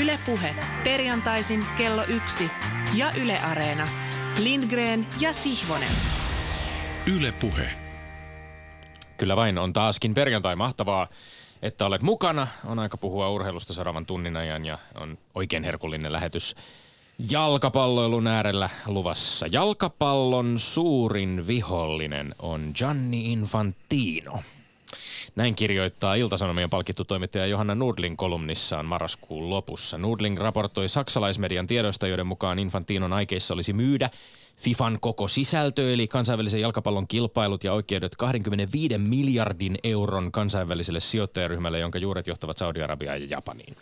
Ylepuhe perjantaisin kello yksi ja Yle Areena. Lindgren ja Sihvonen. Ylepuhe. Kyllä vain, on taaskin perjantai mahtavaa, että olet mukana. On aika puhua urheilusta seuraavan tunnin ajan ja on oikein herkullinen lähetys jalkapalloilun äärellä luvassa. Jalkapallon suurin vihollinen on Gianni Infantino. Näin kirjoittaa Iltasanomien palkittu toimittaja Johanna Nudling kolumnissaan marraskuun lopussa. Nudling raportoi saksalaismedian tiedoista, joiden mukaan Infantinon aikeissa olisi myydä FIFAn koko sisältö, eli kansainvälisen jalkapallon kilpailut ja oikeudet 25 miljardin euron kansainväliselle sijoittajaryhmälle, jonka juuret johtavat Saudi-Arabiaan ja Japaniin.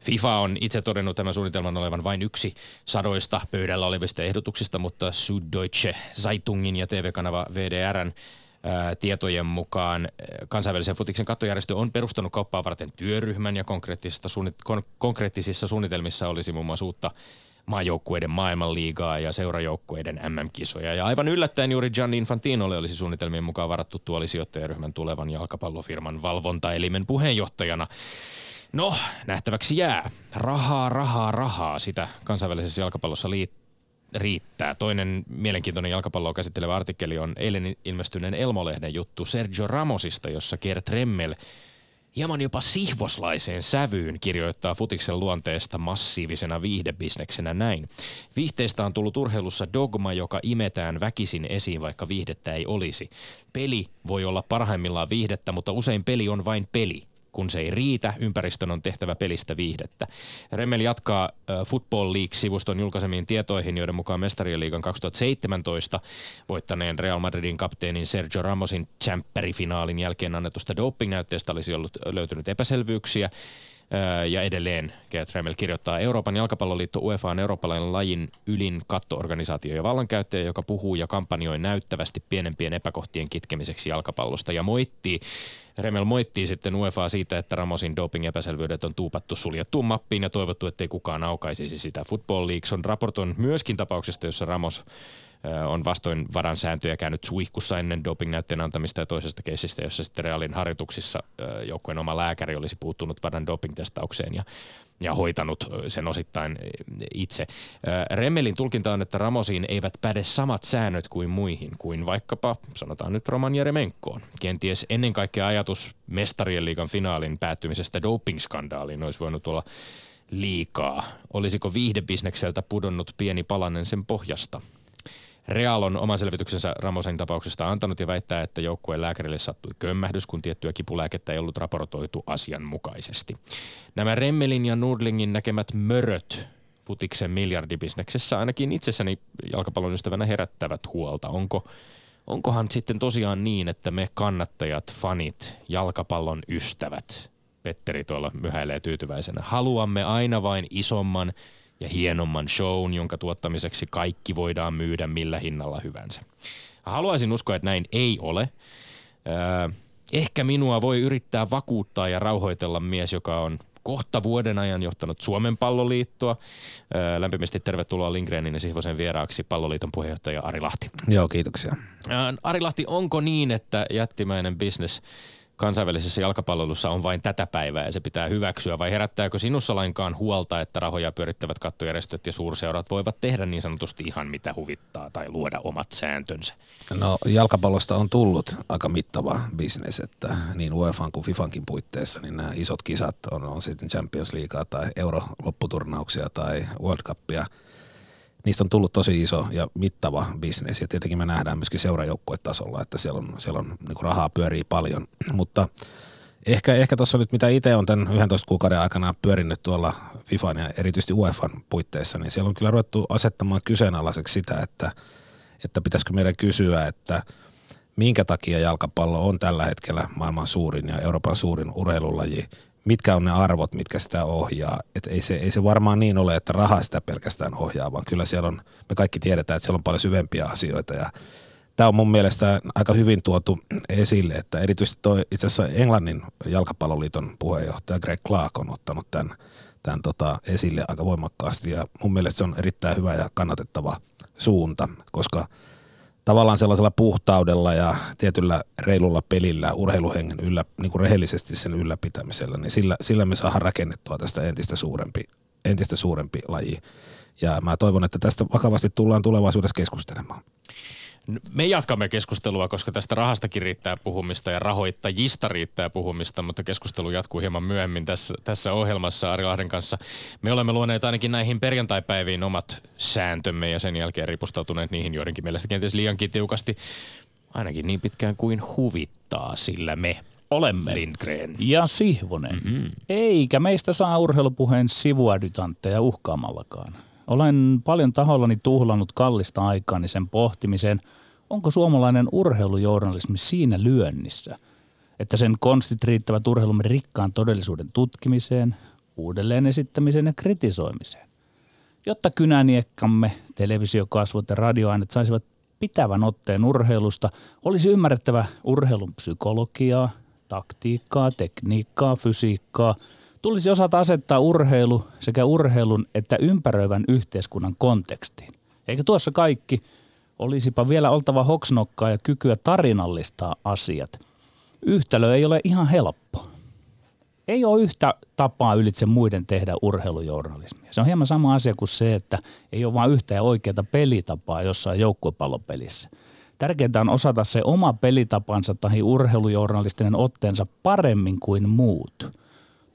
FIFA on itse todennut tämän suunnitelman olevan vain yksi sadoista pöydällä olevista ehdotuksista, mutta Süddeutsche Zeitungin ja TV-kanava VDRn tietojen mukaan kansainvälisen futiksen kattojärjestö on perustanut kauppaa varten työryhmän ja konkreettisissa, suunnit- kon- konkreettisissa suunnitelmissa olisi muun muassa uutta maajoukkueiden maailmanliigaa ja seurajoukkueiden MM-kisoja. Ja aivan yllättäen juuri Gianni Infantinolle olisi suunnitelmien mukaan varattu tuoli sijoittajaryhmän tulevan jalkapallofirman valvontaelimen puheenjohtajana. No, nähtäväksi jää. Rahaa, rahaa, rahaa. Sitä kansainvälisessä jalkapallossa liittyy riittää. Toinen mielenkiintoinen jalkapalloa käsittelevä artikkeli on eilen ilmestyneen Elmolehden juttu Sergio Ramosista, jossa Gerd Remmel hieman jopa sihvoslaiseen sävyyn kirjoittaa futiksen luonteesta massiivisena viihdebisneksenä näin. Viihteistä on tullut urheilussa dogma, joka imetään väkisin esiin, vaikka viihdettä ei olisi. Peli voi olla parhaimmillaan viihdettä, mutta usein peli on vain peli. Kun se ei riitä, ympäristön on tehtävä pelistä viihdettä. Remmel jatkaa Football League-sivuston julkaisemiin tietoihin, joiden mukaan Mestarien liigan 2017 voittaneen Real Madridin kapteenin Sergio Ramosin champperifinaalin jälkeen annetusta dopingnäytteestä olisi ollut löytynyt epäselvyyksiä. Ja edelleen Gerd Remmel kirjoittaa Euroopan jalkapalloliitto UEFA on eurooppalainen lajin ylin kattoorganisaatio ja vallankäyttäjä, joka puhuu ja kampanjoi näyttävästi pienempien epäkohtien kitkemiseksi jalkapallosta ja moittii Remel moittii sitten UEFA siitä, että Ramosin doping-epäselvyydet on tuupattu suljettuun mappiin ja toivottu, ettei kukaan aukaisisi sitä. Football League on raportoinut myöskin tapauksesta, jossa Ramos on vastoin varan sääntöjä käynyt suihkussa ennen dopingnäytteen antamista ja toisesta keisistä, jossa sitten Realin harjoituksissa joukkueen oma lääkäri olisi puuttunut varan dopingtestaukseen ja ja hoitanut sen osittain itse. Remmelin tulkinta on, että Ramosiin eivät päde samat säännöt kuin muihin, kuin vaikkapa, sanotaan nyt Roman Jeremenkoon. Kenties ennen kaikkea ajatus mestarien liigan finaalin päättymisestä dopingskandaaliin olisi voinut olla liikaa. Olisiko viihdebisnekseltä pudonnut pieni palanen sen pohjasta? Real on oman selvityksensä Ramosen tapauksesta antanut ja väittää, että joukkueen lääkärille sattui kömmähdys, kun tiettyä kipulääkettä ei ollut raportoitu asianmukaisesti. Nämä Remmelin ja Nudlingin näkemät möröt futiksen miljardibisneksessä ainakin itsessäni jalkapallon ystävänä herättävät huolta. Onko, onkohan sitten tosiaan niin, että me kannattajat, fanit, jalkapallon ystävät, Petteri tuolla myhäilee tyytyväisenä, haluamme aina vain isomman, ja hienomman shown, jonka tuottamiseksi kaikki voidaan myydä millä hinnalla hyvänsä. Haluaisin uskoa, että näin ei ole. ehkä minua voi yrittää vakuuttaa ja rauhoitella mies, joka on kohta vuoden ajan johtanut Suomen palloliittoa. lämpimästi tervetuloa Lindgrenin ja Sihvosen vieraaksi palloliiton puheenjohtaja Ari Lahti. Joo, kiitoksia. Ari Lahti, onko niin, että jättimäinen business kansainvälisessä jalkapalloilussa on vain tätä päivää ja se pitää hyväksyä vai herättääkö sinussa lainkaan huolta, että rahoja pyörittävät kattojärjestöt ja suurseurat voivat tehdä niin sanotusti ihan mitä huvittaa tai luoda omat sääntönsä? No jalkapallosta on tullut aika mittava bisnes, että niin UEFA kuin FIFAnkin puitteissa niin nämä isot kisat on, on sitten Champions Leaguea tai Euro-lopputurnauksia tai World Cupia – niistä on tullut tosi iso ja mittava bisnes ja tietenkin me nähdään myöskin seurajoukkuetasolla, että siellä on, siellä on niin kuin rahaa pyörii paljon, mutta ehkä, ehkä tuossa nyt mitä itse on tämän 11 kuukauden aikana pyörinyt tuolla FIFAn ja erityisesti UEFan puitteissa, niin siellä on kyllä ruvettu asettamaan kyseenalaiseksi sitä, että, että pitäisikö meidän kysyä, että minkä takia jalkapallo on tällä hetkellä maailman suurin ja Euroopan suurin urheilulaji mitkä on ne arvot, mitkä sitä ohjaa. Et ei, se, ei se varmaan niin ole, että raha sitä pelkästään ohjaa, vaan kyllä siellä on, me kaikki tiedetään, että siellä on paljon syvempiä asioita ja tämä on mun mielestä aika hyvin tuotu esille, että erityisesti toi, itse asiassa Englannin jalkapalloliiton puheenjohtaja Greg Clark on ottanut tämän, tämän tota esille aika voimakkaasti ja mun mielestä se on erittäin hyvä ja kannatettava suunta, koska – tavallaan sellaisella puhtaudella ja tietyllä reilulla pelillä, urheiluhengen yllä, niin kuin rehellisesti sen ylläpitämisellä, niin sillä, sillä me saadaan rakennettua tästä entistä suurempi entistä suurempi laji. Ja mä toivon, että tästä vakavasti tullaan tulevaisuudessa keskustelemaan. Me jatkamme keskustelua, koska tästä rahastakin riittää puhumista ja rahoittajista riittää puhumista, mutta keskustelu jatkuu hieman myöhemmin tässä, tässä ohjelmassa Ari Lahden kanssa. Me olemme luoneet ainakin näihin perjantaipäiviin omat sääntömme ja sen jälkeen ripustautuneet niihin joidenkin mielestä kenties liiankin tiukasti. Ainakin niin pitkään kuin huvittaa, sillä me olemme. Lindgren. Ja Sihvonen. Mm-hmm. Eikä meistä saa urheilupuheen sivuadjutantteja uhkaamallakaan. Olen paljon tahollani tuhlannut kallista aikaani sen pohtimiseen, onko suomalainen urheilujournalismi siinä lyönnissä, että sen konstit riittävät urheilumme rikkaan todellisuuden tutkimiseen, uudelleen esittämiseen ja kritisoimiseen. Jotta kynäniekkamme, televisiokasvot ja radioaineet saisivat pitävän otteen urheilusta, olisi ymmärrettävä urheilun psykologiaa, taktiikkaa, tekniikkaa, fysiikkaa – tulisi osata asettaa urheilu sekä urheilun että ympäröivän yhteiskunnan kontekstiin. Eikä tuossa kaikki, olisipa vielä oltava hoksnokkaa ja kykyä tarinallistaa asiat. Yhtälö ei ole ihan helppo. Ei ole yhtä tapaa ylitse muiden tehdä urheilujournalismia. Se on hieman sama asia kuin se, että ei ole vain yhtä ja oikeaa pelitapaa jossain joukkuepallopelissä. Tärkeintä on osata se oma pelitapansa tai urheilujournalistinen otteensa paremmin kuin muut –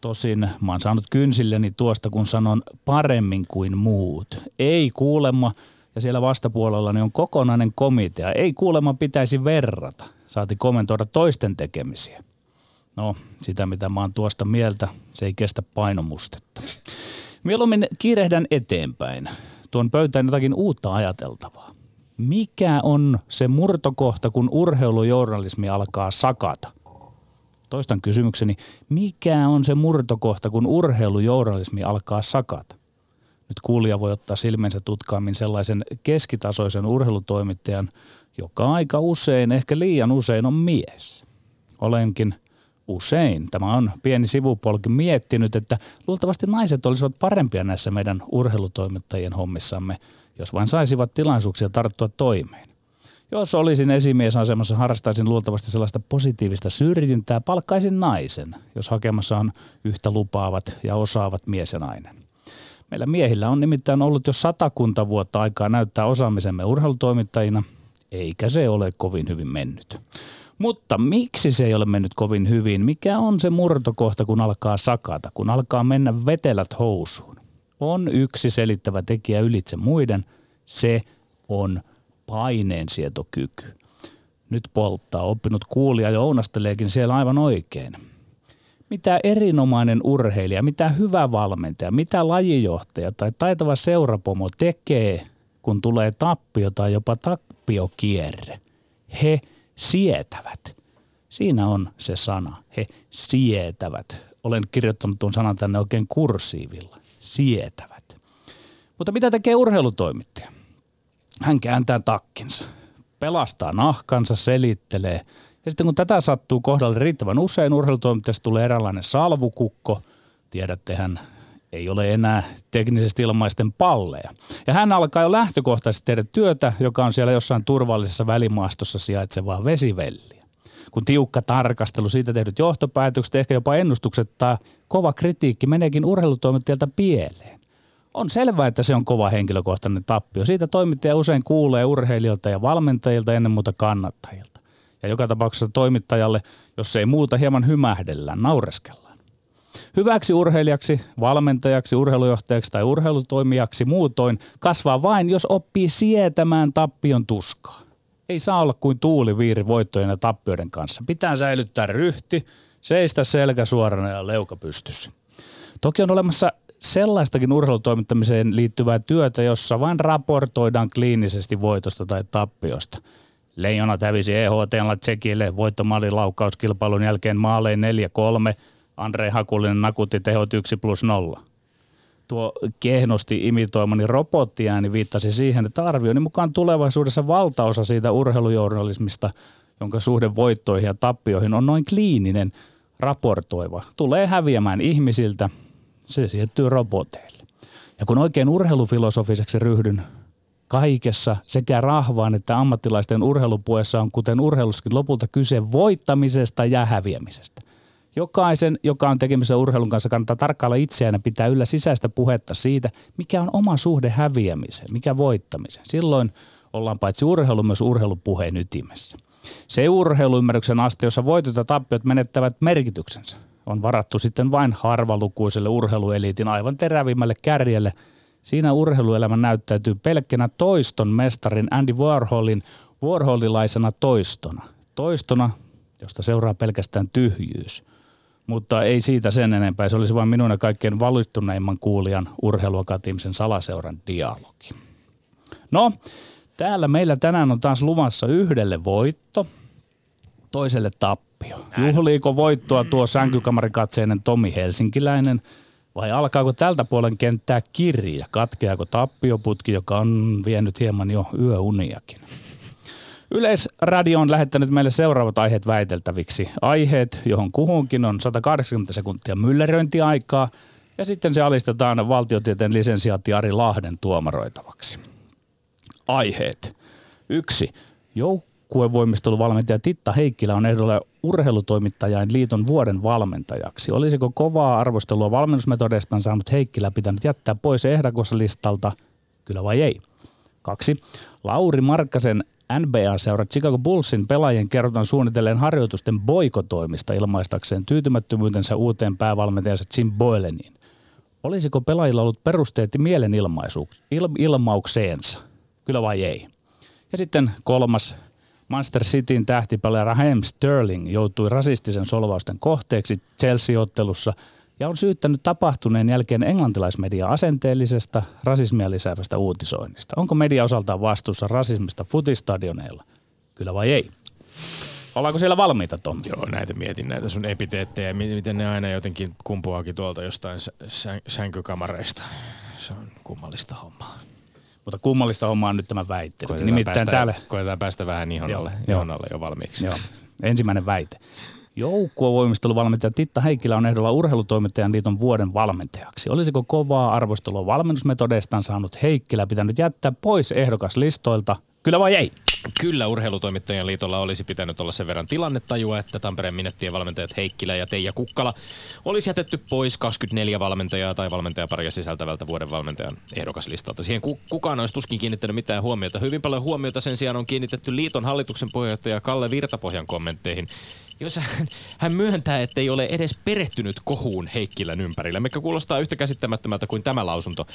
Tosin mä oon saanut kynsilleni tuosta, kun sanon paremmin kuin muut. Ei kuulemma, ja siellä vastapuolella on kokonainen komitea. Ei kuulemma pitäisi verrata, saati komentoida toisten tekemisiä. No, sitä mitä mä oon tuosta mieltä, se ei kestä painomustetta. Mieluummin kiirehdän eteenpäin. Tuon pöytään jotakin uutta ajateltavaa. Mikä on se murtokohta, kun urheilujournalismi alkaa sakata? Toistan kysymykseni, mikä on se murtokohta, kun urheilujournalismi alkaa sakata? Nyt kuulija voi ottaa silmensä tutkaammin sellaisen keskitasoisen urheilutoimittajan, joka aika usein, ehkä liian usein on mies. Olenkin usein, tämä on pieni sivupolki, miettinyt, että luultavasti naiset olisivat parempia näissä meidän urheilutoimittajien hommissamme, jos vain saisivat tilaisuuksia tarttua toimeen. Jos olisin esimiesasemassa, harrastaisin luultavasti sellaista positiivista syrjintää, palkkaisin naisen, jos hakemassa on yhtä lupaavat ja osaavat mies ja nainen. Meillä miehillä on nimittäin ollut jo satakunta vuotta aikaa näyttää osaamisemme urheilutoimittajina, eikä se ole kovin hyvin mennyt. Mutta miksi se ei ole mennyt kovin hyvin? Mikä on se murtokohta, kun alkaa sakata, kun alkaa mennä vetelät housuun? On yksi selittävä tekijä ylitse muiden. Se on paineensietokyky. Nyt polttaa oppinut kuulija ja ounasteleekin siellä aivan oikein. Mitä erinomainen urheilija, mitä hyvä valmentaja, mitä lajijohtaja tai taitava seurapomo tekee, kun tulee tappio tai jopa tappiokierre? He sietävät. Siinä on se sana. He sietävät. Olen kirjoittanut tuon sanan tänne oikein kursiivilla. Sietävät. Mutta mitä tekee urheilutoimittaja? Hän kääntää takkinsa, pelastaa nahkansa, selittelee. Ja sitten kun tätä sattuu kohdalle riittävän usein, urheilutoimittajasta tulee eräänlainen salvukukko. Tiedätte, hän ei ole enää teknisesti ilmaisten palleja. Ja hän alkaa jo lähtökohtaisesti tehdä työtä, joka on siellä jossain turvallisessa välimaastossa sijaitsevaa vesivelliä. Kun tiukka tarkastelu, siitä tehdyt johtopäätökset, ehkä jopa ennustukset tai kova kritiikki meneekin urheilutoimittajalta pieleen on selvää, että se on kova henkilökohtainen tappio. Siitä toimittaja usein kuulee urheilijoilta ja valmentajilta ennen muuta kannattajilta. Ja joka tapauksessa toimittajalle, jos ei muuta, hieman hymähdellään, naureskellaan. Hyväksi urheilijaksi, valmentajaksi, urheilujohtajaksi tai urheilutoimijaksi muutoin kasvaa vain, jos oppii sietämään tappion tuskaa. Ei saa olla kuin tuuliviiri voittojen ja tappioiden kanssa. Pitää säilyttää ryhti, seistä selkä suorana ja leuka pystyssä. Toki on olemassa sellaistakin urheilutoimittamiseen liittyvää työtä, jossa vain raportoidaan kliinisesti voitosta tai tappiosta. Leijona hävisi EHTllä Tsekille voittomaalin laukauskilpailun jälkeen maaleen 4-3. Andre Hakulinen nakutti tehot 1 plus 0. Tuo kehnosti imitoimani robottiääni viittasi siihen, että arvioni mukaan tulevaisuudessa valtaosa siitä urheilujournalismista, jonka suhde voittoihin ja tappioihin on noin kliininen, raportoiva, tulee häviämään ihmisiltä, se siirtyy roboteille. Ja kun oikein urheilufilosofiseksi ryhdyn kaikessa sekä rahvaan että ammattilaisten urheilupuessa on kuten urheilussakin lopulta kyse voittamisesta ja häviämisestä. Jokaisen, joka on tekemisissä urheilun kanssa, kannattaa tarkkailla itseään ja pitää yllä sisäistä puhetta siitä, mikä on oma suhde häviämiseen, mikä voittamiseen. Silloin ollaan paitsi urheilu myös urheilupuheen ytimessä. Se urheiluymmärryksen aste, jossa voitot ja tappiot menettävät merkityksensä, on varattu sitten vain harvalukuiselle urheilueliitin aivan terävimmälle kärjelle. Siinä urheiluelämä näyttäytyy pelkkänä toiston mestarin Andy Warholin Warholilaisena toistona. Toistona, josta seuraa pelkästään tyhjyys. Mutta ei siitä sen enempää. Se olisi vain minun ja kaikkein valittuneimman kuulijan urheiluakateemisen salaseuran dialogi. No, täällä meillä tänään on taas luvassa yhdelle voitto, toiselle tappio. Juhliiko voittoa tuo sänkykamarikatseinen Tomi Helsinkiläinen vai alkaako tältä puolen kenttää kirja? Katkeako tappioputki, joka on vienyt hieman jo yöuniakin? Yleisradio on lähettänyt meille seuraavat aiheet väiteltäviksi. Aiheet, johon kuhunkin on 180 sekuntia mylleröintiaikaa ja sitten se alistetaan valtiotieteen lisensiaatti Ari Lahden tuomaroitavaksi. Aiheet. Yksi. Joukkuevoimisteluvalmentaja Titta Heikkilä on ehdolla urheilutoimittajain liiton vuoden valmentajaksi. Olisiko kovaa arvostelua valmennusmetodeistaan saanut Heikkilä pitänyt jättää pois ehdokoslistalta? Kyllä vai ei? Kaksi. Lauri Markkasen NBA-seura Chicago Bullsin pelaajien kerrotaan suunnitelleen harjoitusten boikotoimista ilmaistakseen tyytymättömyytensä uuteen päävalmentajansa Jim Boyleniin. Olisiko pelaajilla ollut perusteet mielenilmaisu, il? Kyllä vai ei? Ja sitten kolmas. Manchester Cityn tähtipelaaja Raheem Sterling joutui rasistisen solvausten kohteeksi Chelsea-ottelussa ja on syyttänyt tapahtuneen jälkeen englantilaismedia asenteellisesta rasismia lisäävästä uutisoinnista. Onko media osaltaan vastuussa rasismista futistadioneilla? Kyllä vai ei? Ollaanko siellä valmiita, Tom? Joo, näitä mietin, näitä sun epiteettejä, mi- miten ne aina jotenkin kumpuakin tuolta jostain sä- sän- sänkykamareista. Se on kummallista hommaa. Mutta kummallista hommaa on nyt tämä väittely. Koitetaan Nimittäin päästä, täällä, koitetaan päästä vähän ihon alle, joo. ihon alle jo valmiiksi. Joo. Ensimmäinen väite. Joukkuevoimisteluvalmentaja Titta Heikkilä on ehdolla urheilutoimittajan liiton vuoden valmentajaksi. Olisiko kovaa arvostelua valmennusmetodeistaan saanut Heikkilä pitänyt jättää pois ehdokaslistoilta? Kyllä vai ei? Kyllä urheilutoimittajien liitolla olisi pitänyt olla sen verran tilannetajua, että Tampereen minettien valmentajat Heikkilä ja Teija Kukkala olisi jätetty pois 24 valmentajaa tai valmentajaparia sisältävältä vuoden valmentajan ehdokaslistalta. Siihen ku- kukaan olisi tuskin kiinnittänyt mitään huomiota. Hyvin paljon huomiota sen sijaan on kiinnitetty liiton hallituksen puheenjohtaja Kalle Virtapohjan kommentteihin, jossa hän, hän myöntää, että ei ole edes perehtynyt kohuun Heikkilän ympärillä, mikä kuulostaa yhtä käsittämättömältä kuin tämä lausunto.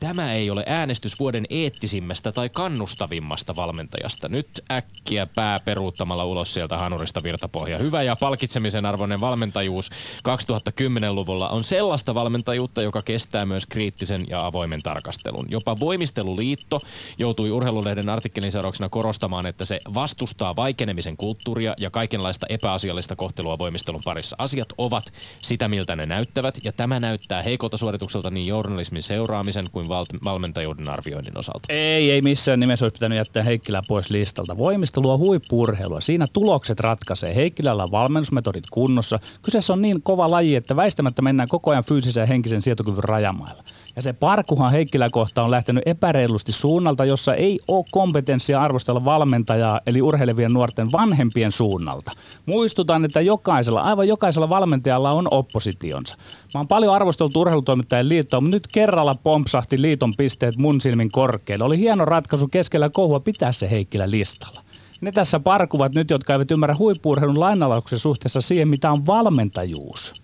Tämä ei ole äänestys vuoden eettisimmästä tai kannustavimmasta valmentajasta. Nyt äkkiä pää peruuttamalla ulos sieltä hanurista virtapohja. Hyvä ja palkitsemisen arvoinen valmentajuus 2010-luvulla on sellaista valmentajuutta, joka kestää myös kriittisen ja avoimen tarkastelun. Jopa Voimisteluliitto joutui urheilulehden artikkelin seurauksena korostamaan, että se vastustaa vaikenemisen kulttuuria ja kaikenlaista epäasiallista kohtelua voimistelun parissa. Asiat ovat sitä, miltä ne näyttävät, ja tämä näyttää heikolta suoritukselta niin journalismin seuraamisen kuin val- valmentajuuden arvioinnin osalta. Ei, ei missään nimessä olisi pitänyt jättää Heikkilää pois listalta. Voimistelua huippuurheilua. Siinä tulokset ratkaisee. Heikkilällä on valmennusmetodit kunnossa. Kyseessä on niin kova laji, että väistämättä mennään koko ajan fyysisen ja henkisen sietokyvyn rajamailla. Ja se parkuhan Heikkilä kohta on lähtenyt epäreilusti suunnalta, jossa ei ole kompetenssia arvostella valmentajaa, eli urheilevien nuorten vanhempien suunnalta. Muistutan, että jokaisella, aivan jokaisella valmentajalla on oppositionsa. Mä oon paljon arvostellut urheilutoimittajien liittoa, mutta nyt kerralla pompsahti liiton pisteet mun silmin korkealle. Oli hieno ratkaisu keskellä kohua pitää se Heikkilä listalla. Ne tässä parkuvat nyt, jotka eivät ymmärrä huippuurheilun lainalauksen suhteessa siihen, mitä on valmentajuus.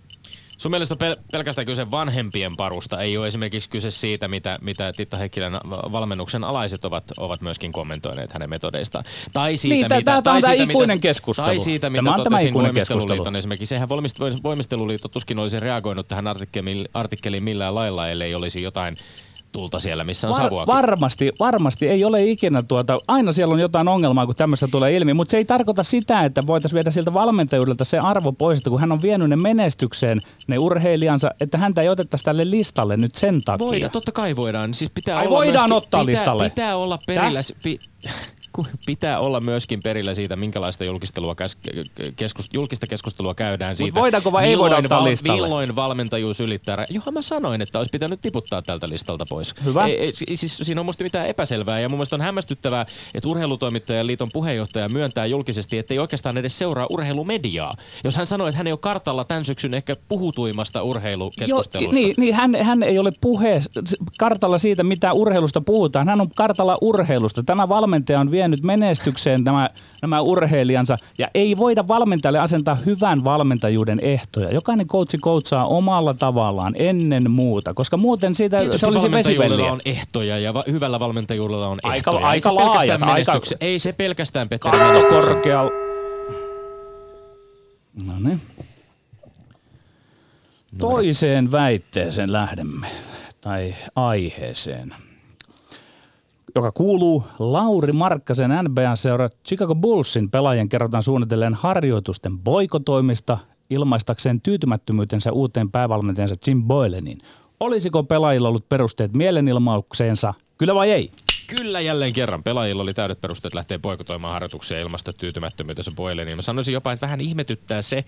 Sun mielestä on pel- pelkästään kyse vanhempien parusta. Ei ole esimerkiksi kyse siitä, mitä, mitä Titta Heikkilän valmennuksen alaiset ovat, ovat myöskin kommentoineet hänen metodeistaan. Tai siitä, Niin, mitä, on tai tämä siitä, ikuinen mitä, keskustelu. Tai siitä, mitä Tämä on tämä totesin ikuinen keskustelu. esimerkiksi. Sehän voimist- Voimisteluliitto tuskin olisi reagoinut tähän artikkeliin, artikkeliin millään lailla, ellei olisi jotain tulta siellä, missä on Var, savuakin. varmasti, varmasti ei ole ikinä tuota, aina siellä on jotain ongelmaa, kun tämmöistä tulee ilmi, mutta se ei tarkoita sitä, että voitaisiin viedä siltä valmentajuudelta se arvo pois, että kun hän on vienyt ne menestykseen, ne urheilijansa, että häntä ei otettaisi tälle listalle nyt sen takia. Voidaan, totta kai voidaan. Siis pitää Ai olla voidaan myöskin, ottaa pitää, listalle? Pitää olla perillä. Pi, pitää olla myöskin perillä siitä, minkälaista julkistelua käs, keskus, julkista keskustelua käydään siitä. Mut voidaanko vai ei voida ottaa val, listalle? Milloin valmentajuus ylittää? Johon mä sanoin, että olisi pitänyt tiputtaa tältä listalta pois. Hyvä. Ei, ei, siis siinä on musta mitään epäselvää ja mun mielestä on hämmästyttävää, että urheilutoimittajan liiton puheenjohtaja myöntää julkisesti, että ei oikeastaan edes seuraa urheilumediaa. Jos hän sanoo, että hän ei ole kartalla tämän syksyn ehkä puhutuimmasta urheilukeskustelusta. niin, niin hän, hän ei ole puhe kartalla siitä, mitä urheilusta puhutaan. Hän on kartalla urheilusta. Tämä valmentaja on vienyt menestykseen nämä, nämä urheilijansa ja ei voida valmentajalle asentaa hyvän valmentajuuden ehtoja. Jokainen coachi coachaa omalla tavallaan ennen muuta, koska muuten siitä Tietysti se olisi vesivelliä. on ehtoja ja va- hyvällä valmentajuudella on Aika- ehtoja. aika laajat, aika- Ei se pelkästään Petteri Katto menestyksen. korkealla. No niin. Toiseen väitteeseen lähdemme, tai aiheeseen, joka kuuluu Lauri Markkasen NBA-seura Chicago Bullsin pelaajien kerrotaan suunnitelleen harjoitusten boikotoimista ilmaistakseen tyytymättömyytensä uuteen päävalmentajansa Jim Boylenin. Olisiko pelaajilla ollut perusteet mielenilmaukseensa, kyllä vai ei? Kyllä jälleen kerran. Pelaajilla oli täydet perusteet lähteä poikotoimaan harjoituksia ilmasta tyytymättömyytensä Boyleniin. Mä sanoisin jopa, että vähän ihmetyttää se,